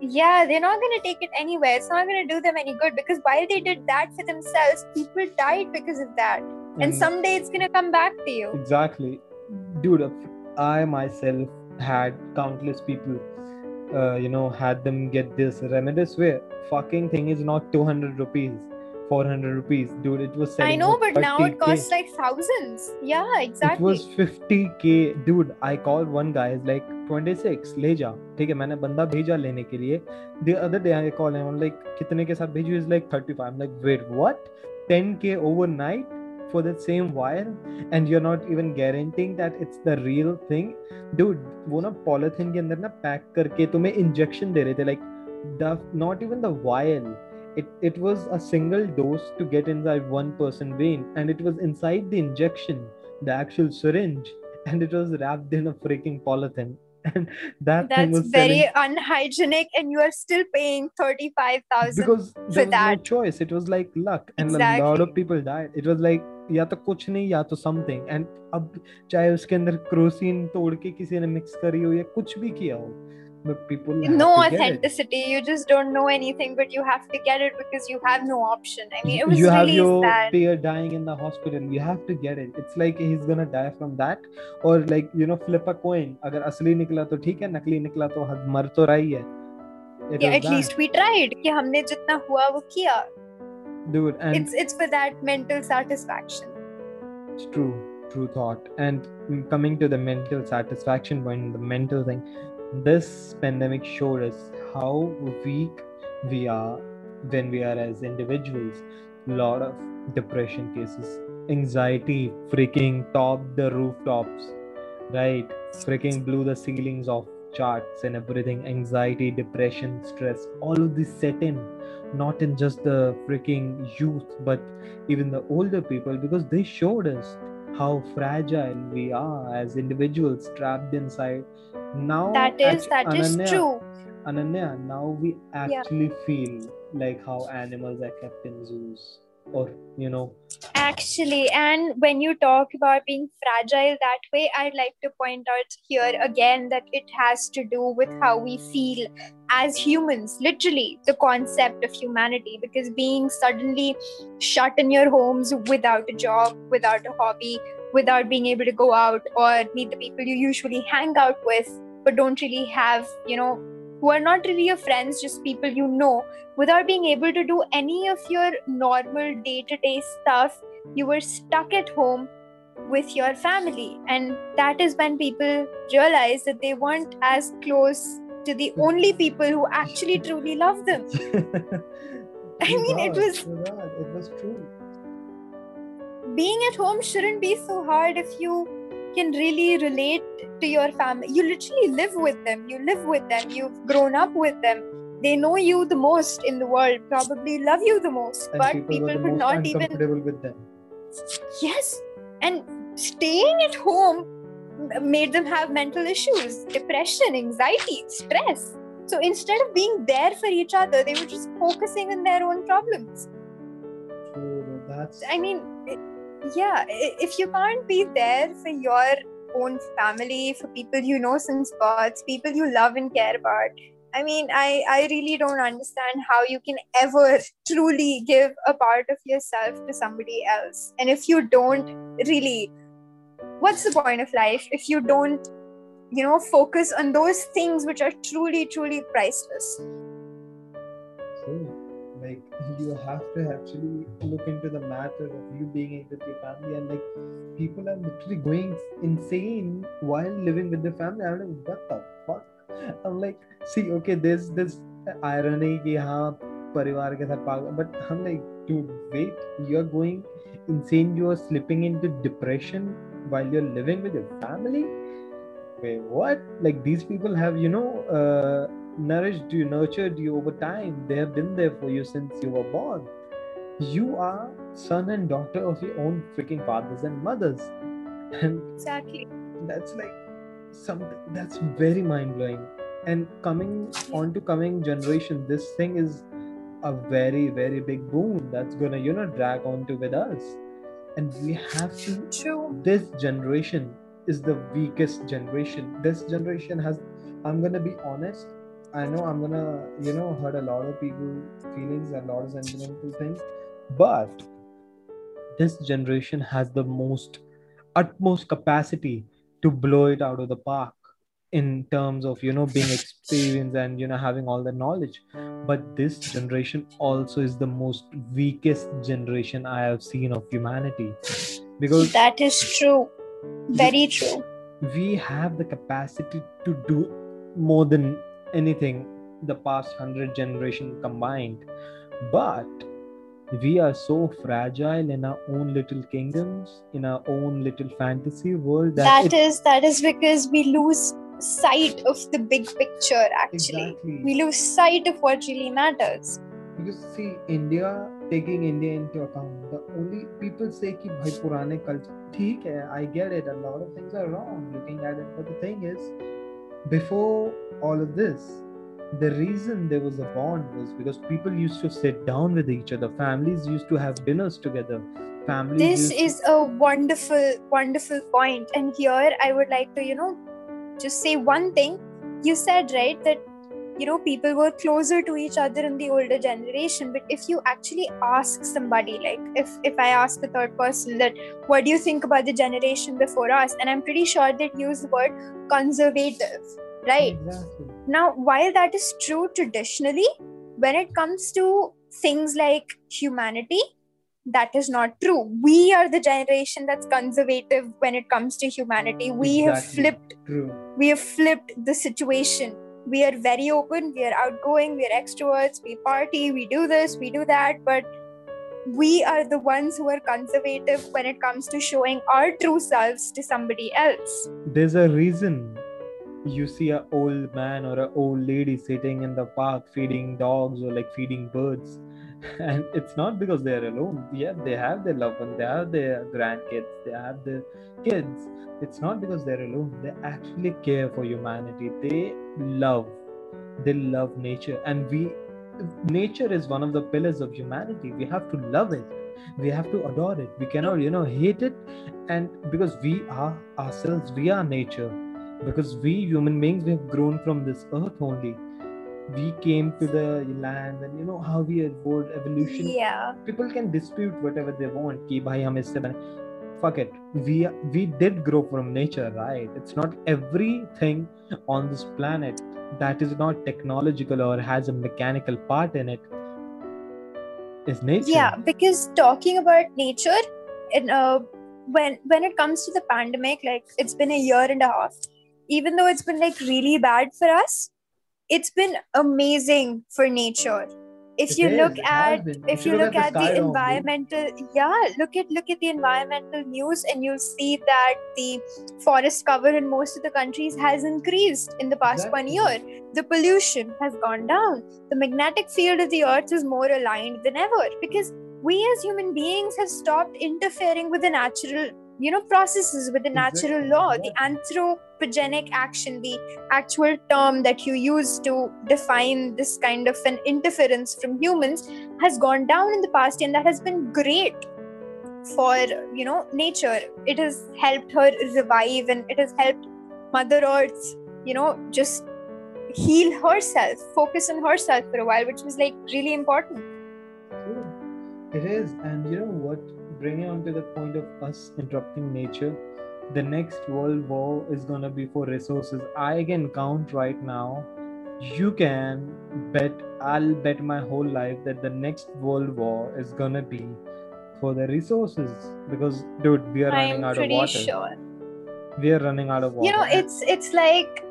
Speaker 2: Yeah, they're not going to take it anywhere. It's not going to do them any good because while they did that for themselves, people died because of that. And
Speaker 1: And
Speaker 2: someday it's going to come back to you.
Speaker 1: exactly dude i myself had countless people uh, you know had them get this remdesivir fucking thing is not 200 rupees 400 rupees dude it was
Speaker 2: I know, but now it costs like thousands. Yeah, exactly it
Speaker 1: was 50k dude i called one guy is like 26 ले जा ठीक है मैंने बंदा भेजा लेने के लिए the other day i call him I'm like कितने के साथ भेजू is like 35 i'm like wait what 10k overnight for that same wire and you're not even guaranteeing that it's the real thing dude वो ना polythene के अंदर ना pack करके तुम्हें इंजेक्शन दे रहे थे like the not even the vial it it was a single dose to get inside one person vein and it was inside the injection the actual syringe and it was wrapped in a freaking polythene and that thing
Speaker 2: That's
Speaker 1: was
Speaker 2: very
Speaker 1: selling
Speaker 2: unhygienic, and you are still paying 35,000.
Speaker 1: because there was no
Speaker 2: that.
Speaker 1: choice it was like luck and a lot
Speaker 2: Exactly.
Speaker 1: of people died it was like या तो कुछ नहीं या तो something and अब चाहे उसके अंदर क्रोसिन तोड़ के किसी ने मिक्स करी हो या कुछ भी किया हो but people have
Speaker 2: no
Speaker 1: to get it.
Speaker 2: authenticity. You just don't know anything, but you have to get it because you have no option. I mean, it
Speaker 1: you
Speaker 2: was
Speaker 1: you have
Speaker 2: really
Speaker 1: your
Speaker 2: sad.
Speaker 1: peer dying in the hospital you have to get it it's like he's gonna die from that or like you know flip a coin अगर असली निकला तो ठीक है नकली निकला तो हद- मर तो रही है It
Speaker 2: Yeah,
Speaker 1: was
Speaker 2: at
Speaker 1: that.
Speaker 2: least we tried. कि हमने जितना हुआ वो किया.
Speaker 1: dude and
Speaker 2: It's it's for that mental satisfaction.
Speaker 1: It's true, true thought. And mm, coming to the mental satisfaction point, the mental thing, this pandemic showed us how weak we are when we are as individuals. lot of depression cases, anxiety freaking topped the rooftops, right? Freaking blew the ceilings off charts and everything. Anxiety, depression, stress, all of this set in. Not in just the freaking youth, but even the older people because they showed us how fragile we are as individuals trapped inside now
Speaker 2: That is that is
Speaker 1: Ananya,
Speaker 2: true.
Speaker 1: Ananya, now we actually feel like how animals are kept in zoos or you know
Speaker 2: actually and when you talk about being fragile that way i'd like to point out here again that it has to do with how we feel as humans literally the concept of humanity because being suddenly shut in your homes without a job without a hobby without being able to go out or meet the people you usually hang out with but don't really have you know who are not really your friends, just people you know, without being able to do any of your normal day to day stuff, you were stuck at home with your family. And that is when people realize that they weren't as close to the hmm. only people who actually truly love them. I mean, it was.
Speaker 1: It was true.
Speaker 2: Being at home shouldn't be so hard if you can really relate to your family. You literally live with them. You live with them. You've grown up with them. They know you the most in the world, probably love you the most,
Speaker 1: And
Speaker 2: but
Speaker 1: people,
Speaker 2: people could not even.
Speaker 1: uncomfortable with them.
Speaker 2: Yes. And staying at home made them have mental issues, depression, anxiety, stress. So instead of being there for each other, they were just focusing on their own problems.
Speaker 1: True, that's
Speaker 2: I mean, yeah, if you can't be there for your own family, for people you know since birth, people you love and care about, I mean, I, I really don't understand how you can ever truly give a part of yourself to somebody else. And if you don't really, what's the point of life if you don't, you know, focus on those things which are truly, truly priceless?
Speaker 1: So, like, you have to actually look into the matter of you being with your family, and like, people are literally going insane while living with their family. I'm like, what the fuck? I'm like, see, okay, there's this irony कि हाँ परिवार के साथ पागल, but I'm like, dude, wait, you're going insane. You are slipping into depression while you're living with your family. Wait, what? Like these people have, you know, uh, nourished you, nurtured you over time. They have been there for you since you were born. You are son and daughter of your own freaking fathers and mothers. And
Speaker 2: Exactly.
Speaker 1: that's like something that's very mind blowing. And coming on to coming generation, this thing is a very, very big boon that's gonna, you know, drag on to with us. And we have to
Speaker 2: True.
Speaker 1: this generation is the weakest generation this generation has i'm gonna be honest i know i'm gonna you know hurt a lot of people feelings and a lot of sentimental things but this generation has the most utmost capacity to blow it out of the park in terms of you know being experienced and you know having all the knowledge but this generation also is the most weakest generation i have seen of humanity because
Speaker 2: That is true. Very true.
Speaker 1: we have the capacity to do more than anything the past 100 generation combined. But we are so fragile in our own little kingdoms in our own little fantasy world that,
Speaker 2: that
Speaker 1: it,
Speaker 2: is that is because we lose sight of the big picture actually.
Speaker 1: Exactly.
Speaker 2: we lose sight of what really matters.
Speaker 1: You see india taking india into account the only people say ki bhai purane culture theek hai i get it a lot of things are wrong looking at it but the thing is before all of this the reason there was a bond was because people used to sit down with each other. Families used to have dinners together. Families
Speaker 2: this
Speaker 1: to-
Speaker 2: is a wonderful wonderful point. And here i would like to you know just say one thing. You said right that you know people were closer to each other in the older generation. But if you actually ask somebody like if if i ask a third person that what do you think about the generation before us? And i'm pretty sure they'd use the word conservative right?
Speaker 1: Exactly.
Speaker 2: Now while that is true traditionally when it comes to things like humanity that is not true. We are the generation that's conservative when it comes to humanity. We have flipped
Speaker 1: true.
Speaker 2: we have flipped the situation we are very open we are outgoing we are extroverts we party we do this we do that but we are the ones who are conservative when it comes to showing our true selves to somebody else.
Speaker 1: There's a reason you see a old man or a old lady sitting in the park feeding dogs or like feeding birds and it's not because they're alone. Yeah they have their loved ones they have their grandkids they have their kids. It's not because they're alone. They actually care for humanity. They love they love nature. And we nature is one of the pillars of humanity. We have to love it. We have to adore it. We cannot you know hate it. And because we are ourselves we are nature. Because we human beings we have grown from this earth only we came to the land and you know how we evolved evolution.
Speaker 2: Yeah.
Speaker 1: People can dispute whatever they want ki bhai hum isse bane fuck it. We we did grow from nature right? It's not everything on this planet that is not technological or has a mechanical part in it is nature.
Speaker 2: Yeah because talking about nature and uh, when when it comes to the pandemic like it's been a year and a half. Even though it's been like really bad for us it's been amazing for nature. If you
Speaker 1: is,
Speaker 2: look
Speaker 1: it has
Speaker 2: at if you look at the environmental yeah look at look at the environmental news and you'll see that the forest cover in most of the countries has increased in the past one year. The pollution has gone down. The magnetic field of the earth is more aligned than ever because we as human beings have stopped interfering with the natural you know processes with the natural law the anthropogenic action the actual term that you use to define this kind of an interference from humans has gone down in the past and that has been great for you know nature. It has helped her revive and it has helped mother earth you know just heal herself focus on herself for a while which was like really important.
Speaker 1: It is, and you know what? Bringing on to the point of us interrupting nature, the next world war is gonna be for resources. I can count right now. You can bet. I'll bet my whole life that the next world war is gonna be for the resources because, dude, we are running
Speaker 2: i'm
Speaker 1: out of
Speaker 2: pretty
Speaker 1: water.
Speaker 2: sure
Speaker 1: We are running out of water.
Speaker 2: you know it's it's like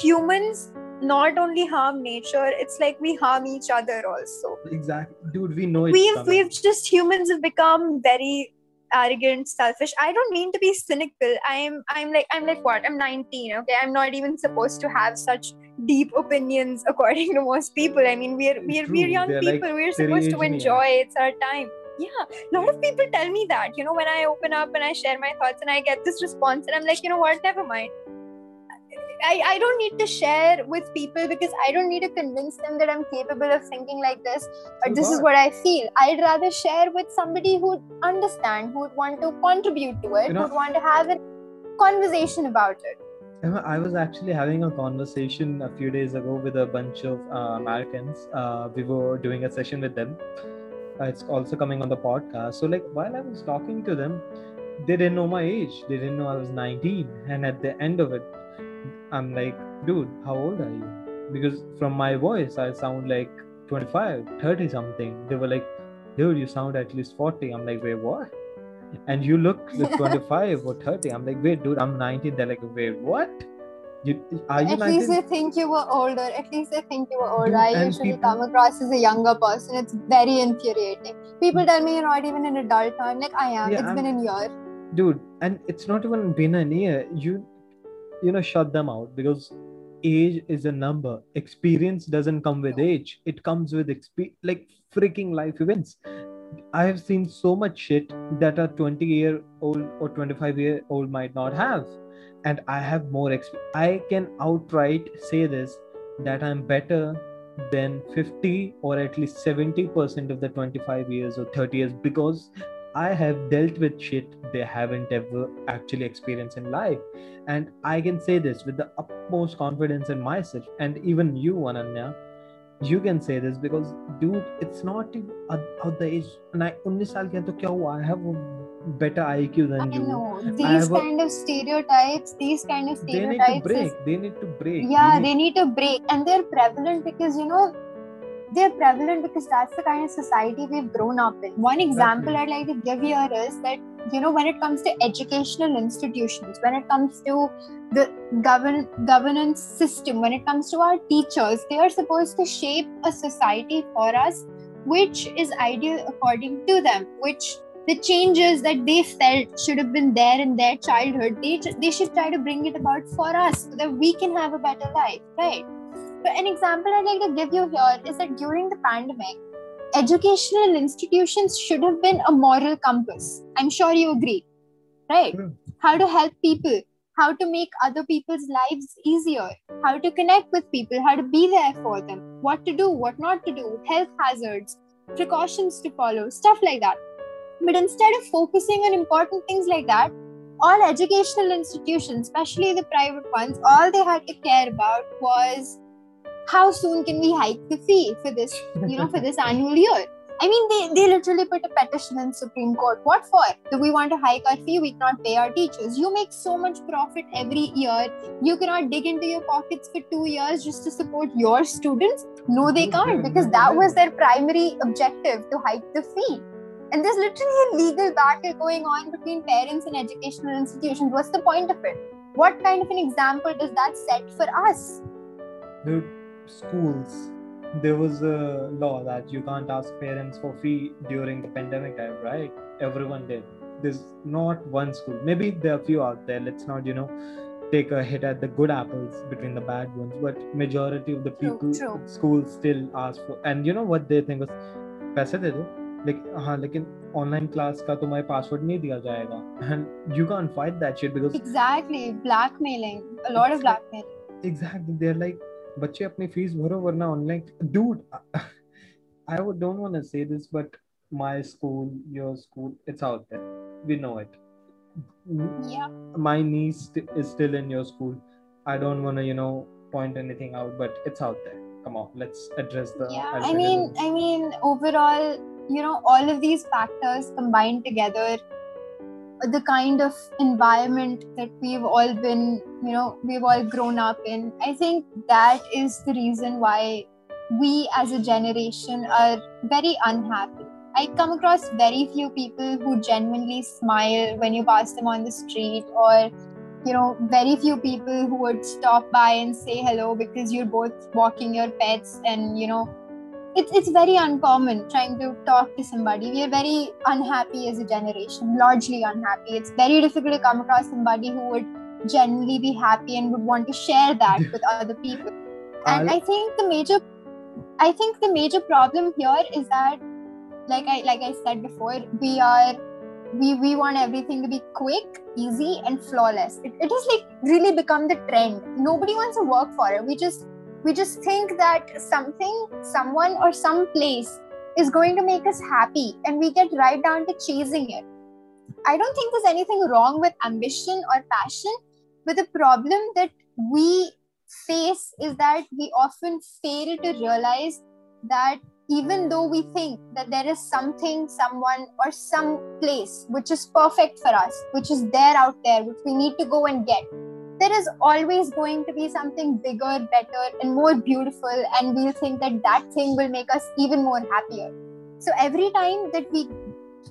Speaker 2: humans not only harm nature it's like we harm each other also.
Speaker 1: Exactly, dude. We know
Speaker 2: we've
Speaker 1: coming.
Speaker 2: we've just humans have become very arrogant selfish. I don't mean to be cynical. I'm i'm like i'm like what? I'm 19 okay? I'm not even supposed to have such deep opinions according to most people. I mean we're we're,
Speaker 1: True,
Speaker 2: we're young
Speaker 1: they're like
Speaker 2: people. We're supposed to enjoy. It's our time. Yeah. A lot of people tell me that you know when i open up and i share my thoughts and i get this response and i'm like you know what? Never mind I, I don't need to share with people because I don't need to convince them that I'm capable of thinking like this or this is what I feel. I'd rather share with somebody who'd understand, who'd want to contribute to it,
Speaker 1: You know-
Speaker 2: who'd want to have a conversation about it.
Speaker 1: I was actually having a conversation a few days ago with a bunch of uh, Americans. Uh, we were doing a session with them. Uh, it's also coming on the podcast. So, like, while I was talking to them, they didn't know my age. They didn't know I was 19. And at the end of it, I'm like, dude, how old are you? Because from my voice, I sound like 25, 30 something. They were like, dude, you sound at least 40. I'm like, wait, what? And you look like 25 or 30. I'm like, wait, dude, I'm 19. They're like, wait, what? You are you
Speaker 2: At
Speaker 1: 19?
Speaker 2: least they think you were older. At least they think you were older.
Speaker 1: Dude,
Speaker 2: I usually
Speaker 1: people-
Speaker 2: come across as a younger person. It's very infuriating. People tell me you're not even an adult. I'm like, I am.
Speaker 1: Yeah,
Speaker 2: It's
Speaker 1: I'm-
Speaker 2: been a year.
Speaker 1: dude and it's not even been a year you you know shut them out because age is a number. Experience doesn't come with age. It comes with exp- like freaking life events. I have seen so much shit that a 20 year old or 25 year old might not have. And i have more exp- i can outright say this that i'm better than 50 or at least 70% of the 25 years or 30 years because I have dealt with shit they haven't ever actually experienced in life. And I can say this with the utmost confidence in myself. And even you, Ananya, you can say this because, dude, it's not even at, at the age. And I, 19 साल के हैं, तो क्या हुआ? I have a better IQ than
Speaker 2: I
Speaker 1: you.
Speaker 2: know.
Speaker 1: I
Speaker 2: These
Speaker 1: have a-
Speaker 2: kind of stereotypes, these kind of
Speaker 1: They need to
Speaker 2: stereotypes is
Speaker 1: break. They need to break.
Speaker 2: yeah
Speaker 1: We
Speaker 2: they need to break and they're prevalent because you know they're prevalent because that's the kind of society we've grown up in. One example. I'd like to give here is that you know when it comes to educational institutions when it comes to the govern governance system when it comes to our teachers they are supposed to shape a society for us which is ideal according to them which the changes that they felt should have been there in their childhood they, they should try to bring it about for us so that we can have a better life right so an example i'd like to give you here is that during the pandemic educational institutions should have been a moral compass. I'm sure you agree right?
Speaker 1: True.
Speaker 2: how to help people how to make other people's lives easier how to connect with people how to be there for them what to do what not to do health hazards precautions to follow stuff like that. But instead of focusing on important things like that all educational institutions especially the private ones all they had to care about was how soon can we hike the fee for this you know for this annual year I mean, they, they literally put a petition in Supreme Court. What for? Do we want to hike our fee? We cannot pay our teachers. You make so much profit every year. You cannot dig into your pockets for two years just to support your students. No, they mm-hmm. can't because that was their primary objective to hike the fee. And there's literally a legal battle going on between parents and educational institutions. What's the point of it? What kind of an example does that set for us?
Speaker 1: The schools there was a law that you can't ask parents for fee during the pandemic time, right? Everyone did. There's not one school. Maybe there are a few out there. Let's not, you know, take a hit at the good apples between the bad ones. But majority of the people,
Speaker 2: true, true.
Speaker 1: schools still ask for. And you know what they think was, पैसे दे दो लेकिन हाँ लेकिन online class का तुम्हारे password नहीं दिया जाएगा and you can't fight that shit because
Speaker 2: exactly blackmailing a lot of blackmailing
Speaker 1: exactly they're like बच्चे अपनी फीस भरो वरना online dude I would don't want to say this, but my school, your school, it's out there. We know it.
Speaker 2: Yeah.
Speaker 1: My niece is still in your school. I don't want to, you know, point anything out, but it's out there. Come on, let's address the.
Speaker 2: Yeah, I
Speaker 1: elephant in
Speaker 2: mean,
Speaker 1: the-
Speaker 2: I mean, overall, you know, all of these factors combined together, the kind of environment that we've all been, you know, we've all grown up in. I think that is the reason why we as a generation are very unhappy. I come across very few people who genuinely smile when you pass them on the street, or you know, very few people who would stop by and say hello because you're both walking your pets, and you know, it's it's very uncommon trying to talk to somebody. We are very unhappy as a generation, largely unhappy. It's very difficult to come across somebody who would genuinely be happy and would want to share that with other people. And I think the major I think the major problem here is that like I like I said before, we are we we want everything to be quick, easy, and flawless. It, it has like really become the trend. Nobody wants to work for it. We just we just think that something, someone, or some place is going to make us happy, and we get right down to chasing it. I don't think there's anything wrong with ambition or passion, but the problem that we face is that we often fail to realize that even though we think that there is something, someone, or some place which is perfect for us, which is there out there, which we need to go and get, there is always going to be something bigger, better, and more beautiful, and we'll think that that thing will make us even more happier. So every time that we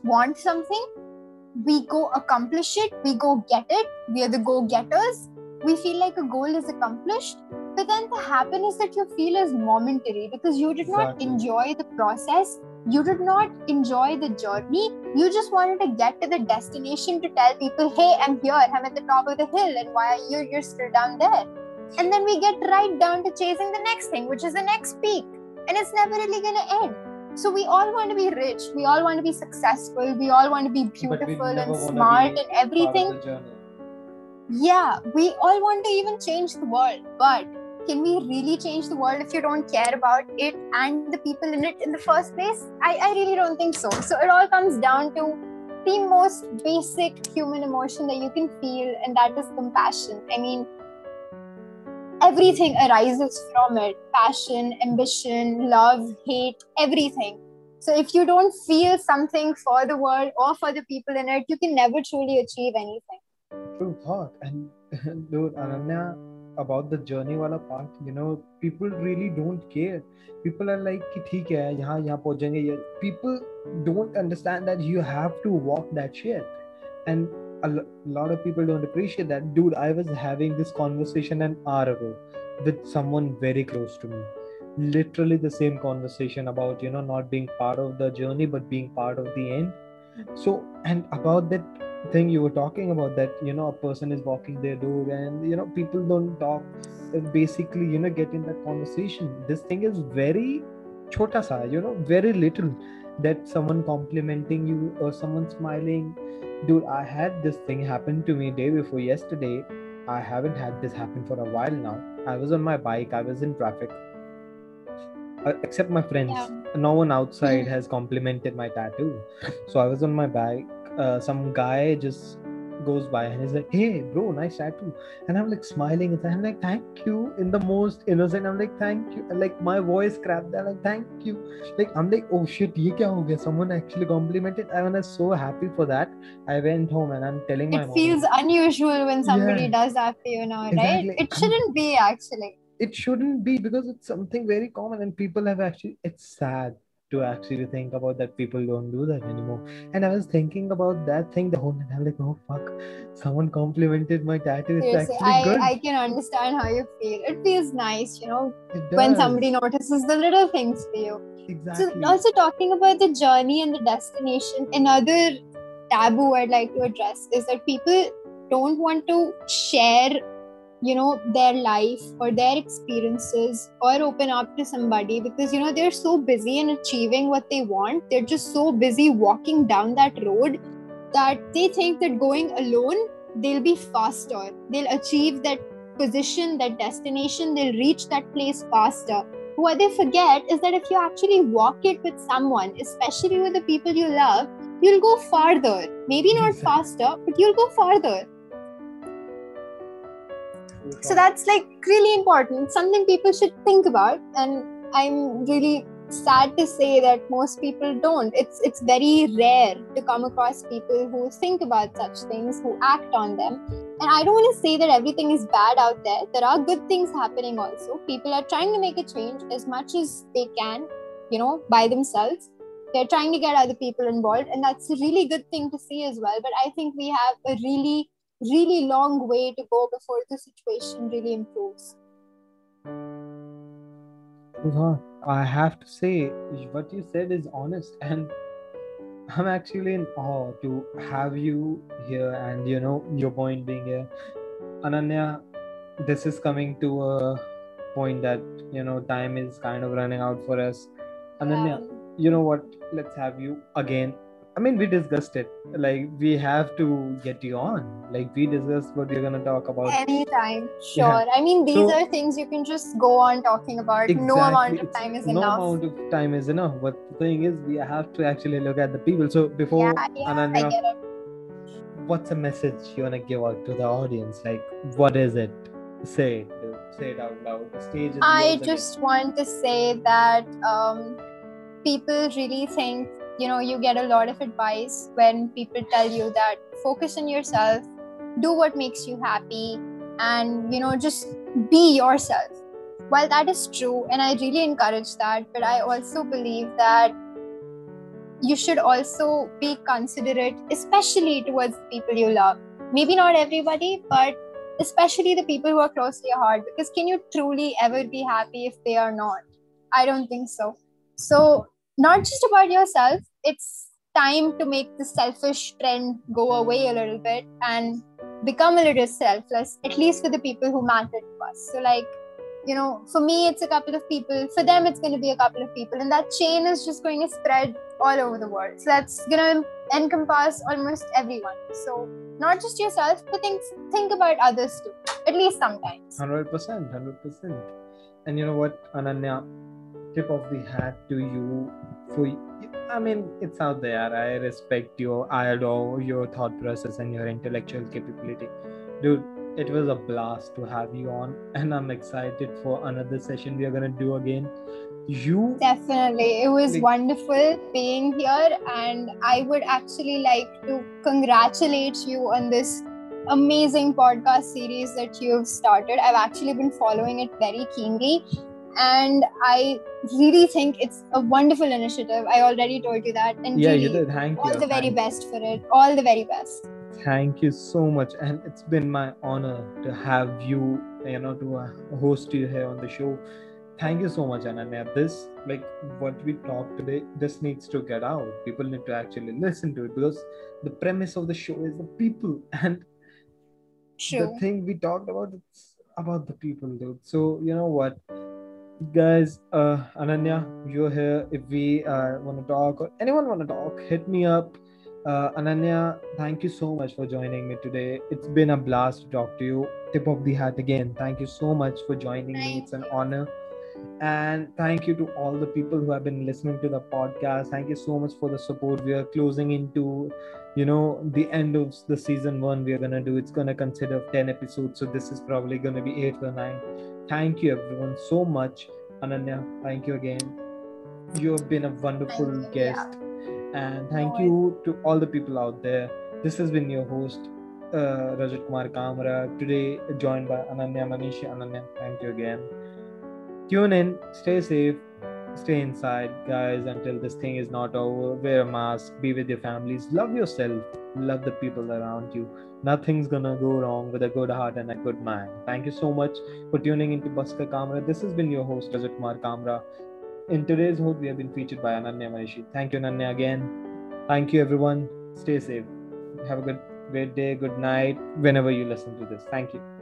Speaker 2: want something, we go accomplish it, we go get it, we are the go getters, we feel like a goal is accomplished but then the happiness that you feel is momentary because you did not enjoy the process you did not enjoy the journey. You just wanted to get to the destination to tell people hey i'm here. I'm at the top of the hill and why are you you're still down there? And then we get right down to chasing the next thing which is the next peak. And it's never really going to end. So we all want to be rich. We all want to be successful. We all want to be beautiful and smart and everything. yeah, we all want to even change the world, but can we really change the world if you don't care about it and the people in it in the first place? I, I really don't think so. So it all comes down to the most basic human emotion that you can feel, and that is compassion. I mean, everything arises from it passion, ambition, love, hate, everything. So if you don't feel something for the world or for the people in it, you can never truly achieve anything.
Speaker 1: True thought. And dude, Ananya, about the journey wala part, you know, people really don't care. People are like, कि ठीक है, यहाँ यहाँ पहुँचेंगे ये. People don't understand that you have to walk that shit. And a lo- lot of people don't appreciate that. Dude, I was having this conversation an hour ago with someone very close to me. Literally the same conversation about, you know, not being part of the journey, but being part of the end. So, and about that thing you were talking about that you know a person is walking their dog and you know people don't talk basically you know get in that conversation this thing is very chota sa you know very little that someone complimenting you or someone smiling dude i had this thing happen to me day before yesterday i haven't had this happen for a while now i was on my bike i was in traffic uh, except my friends.
Speaker 2: Yeah.
Speaker 1: No one outside
Speaker 2: Mhm.
Speaker 1: has complimented my tattoo. So I was on my bike. Uh, some guy just goes by and he's like, "Hey, bro, nice tattoo." And I'm like smiling and I'm like, "Thank you," in the most innocent. I'm like, "Thank you." And like my voice cracked. They're like, "Thank you." Like I'm like, "Oh shit, ye kya ho gaya?" Someone actually complimented. I was so happy for that. I went home and I'm telling my
Speaker 2: It
Speaker 1: mom.
Speaker 2: feels unusual when somebody
Speaker 1: Yeah.
Speaker 2: does that for you now,
Speaker 1: Exactly.
Speaker 2: right? It shouldn't be actually.
Speaker 1: it shouldn't be because it's something very common and people have actually it's sad to actually think about that people don't do that anymore and i was thinking about that thing the whole night i'm like oh fuck someone complimented my tattoo it's
Speaker 2: Seriously,
Speaker 1: actually
Speaker 2: I,
Speaker 1: good
Speaker 2: I can understand how you feel. It feels nice, you know, when somebody notices the little things for you.
Speaker 1: exactly
Speaker 2: So, also talking about the journey and the destination, another taboo I'd like to address is that people don't want to share, you know, their life or their experiences or open up to somebody because, you know, they're so busy in achieving what they want. They're just so busy walking down that road that they think that going alone, they'll be faster. They'll achieve that position, that destination, they'll reach that place faster what they forget is that if you actually walk it with someone, especially with the people you love, you'll go farther. Maybe not faster, but you'll go farther. So that's like really important, something people should think about. And I'm really sad to say that most people don't. It's it's very rare to come across people who think about such things, who act on them. And I don't want to say that everything is bad out there. There are good things happening also. People are trying to make a change as much as they can, you know, by themselves. They're trying to get other people involved, and that's a really good thing to see as well. But I think we have a really, really long way to go before the situation really improves.
Speaker 1: I have to say what you said is honest and I'm actually in awe to have you here and you know your point being here. Ananya, this is coming to a point that you know time is kind of running out for us. Ananya,
Speaker 2: Um,
Speaker 1: you know what? Let's have you again. I mean, we discussed it. Like, we have to get you on. Like, we discussed what we're gonna talk about.
Speaker 2: anytime, sure.
Speaker 1: Yeah.
Speaker 2: I mean, these
Speaker 1: So-
Speaker 2: are things you can just go on talking about. No amount of time is
Speaker 1: no
Speaker 2: enough.
Speaker 1: No amount of time is enough. But the thing is, we have to actually look at the people. So before
Speaker 2: yeah, yeah, I
Speaker 1: Ananya, what's a message you wanna give out to the audience? Like, what is it? Say it. Say it out loud. The stage is
Speaker 2: I
Speaker 1: yours again.
Speaker 2: just want to say that um, people really think, you know, you get a lot of advice when people tell you that focus on yourself, do what makes you happy, and, you know, just be yourself. While that is true, and I really encourage that, but I also believe that you should also be considerate, especially towards people you love. Maybe not everybody, but especially the people who are close to your heart because can you truly ever be happy if they are not i don't think so so not just about yourself it's time to make the selfish trend go away a little bit and become a little selfless at least for the people who matter to us. So like you know for me it's a couple of people. For them it's going to be a couple of people. And that chain is just going to spread all over the world. So that's going to encompass almost everyone. So not just yourself but think think about others too at least sometimes.
Speaker 1: Hundred percent, hundred percent. And you know what, Ananya, tip of the hat to you for. I mean, it's out there. I respect your, I adore your thought process and your intellectual capability, dude. It was a blast to have you on, and I'm excited for another session we are gonna do again. You
Speaker 2: definitely it was
Speaker 1: Like-
Speaker 2: wonderful being here and i would actually like to congratulate you on this amazing podcast series that you've started i've actually been following it very keenly and i really think it's a wonderful initiative. I already told you that. And
Speaker 1: yeah,
Speaker 2: really,
Speaker 1: you did. Thank
Speaker 2: all
Speaker 1: you.
Speaker 2: the very
Speaker 1: Thank-
Speaker 2: best for it. All the very best.
Speaker 1: Thank you so much. And it's been my honor to have you you know to uh, host you here on the show. Thank you so much ananya. This like what we talked today this needs to get out. People need to actually listen to it because the premise of the show is the people. And
Speaker 2: true.
Speaker 1: the thing we talked about it's about the people dude. So you know what guys uh ananya you're here. If we uh, want to talk or anyone want to talk hit me up. Uh, ananya thank you so much for joining me today. It's been a blast to talk to you. Tip of the hat again. Thank you so much for joining me. It's an honor And thank you to all the people who have been listening to the podcast. Thank you so much for the support. We are closing into, you know, the end of the season one. We are gonna do. It's gonna consider ten episodes, so this is probably gonna be eight or nine. Thank you everyone so much, Ananya. Thank you again. You have been a wonderful
Speaker 2: you,
Speaker 1: guest, and thank
Speaker 2: No
Speaker 1: you to all the people out there. This has been your host, uh, Rajat Kumar Kamra. Today joined by Ananya Manishi. Ananya, thank you again. Tune in, stay safe, stay inside, guys, until this thing is not over. Wear a mask, be with your families, love yourself, love the people around you. Nothing's gonna go wrong with a good heart and a good mind. Thank you so much for tuning into Bas Kar Kamra. This has been your host, Rajat Kumar Kamra. In today's host, we have been featured by Ananya Manishi. Thank you, Ananya, again. Thank you, everyone. Stay safe. Have a good, great day, good night, whenever you listen to this. Thank you.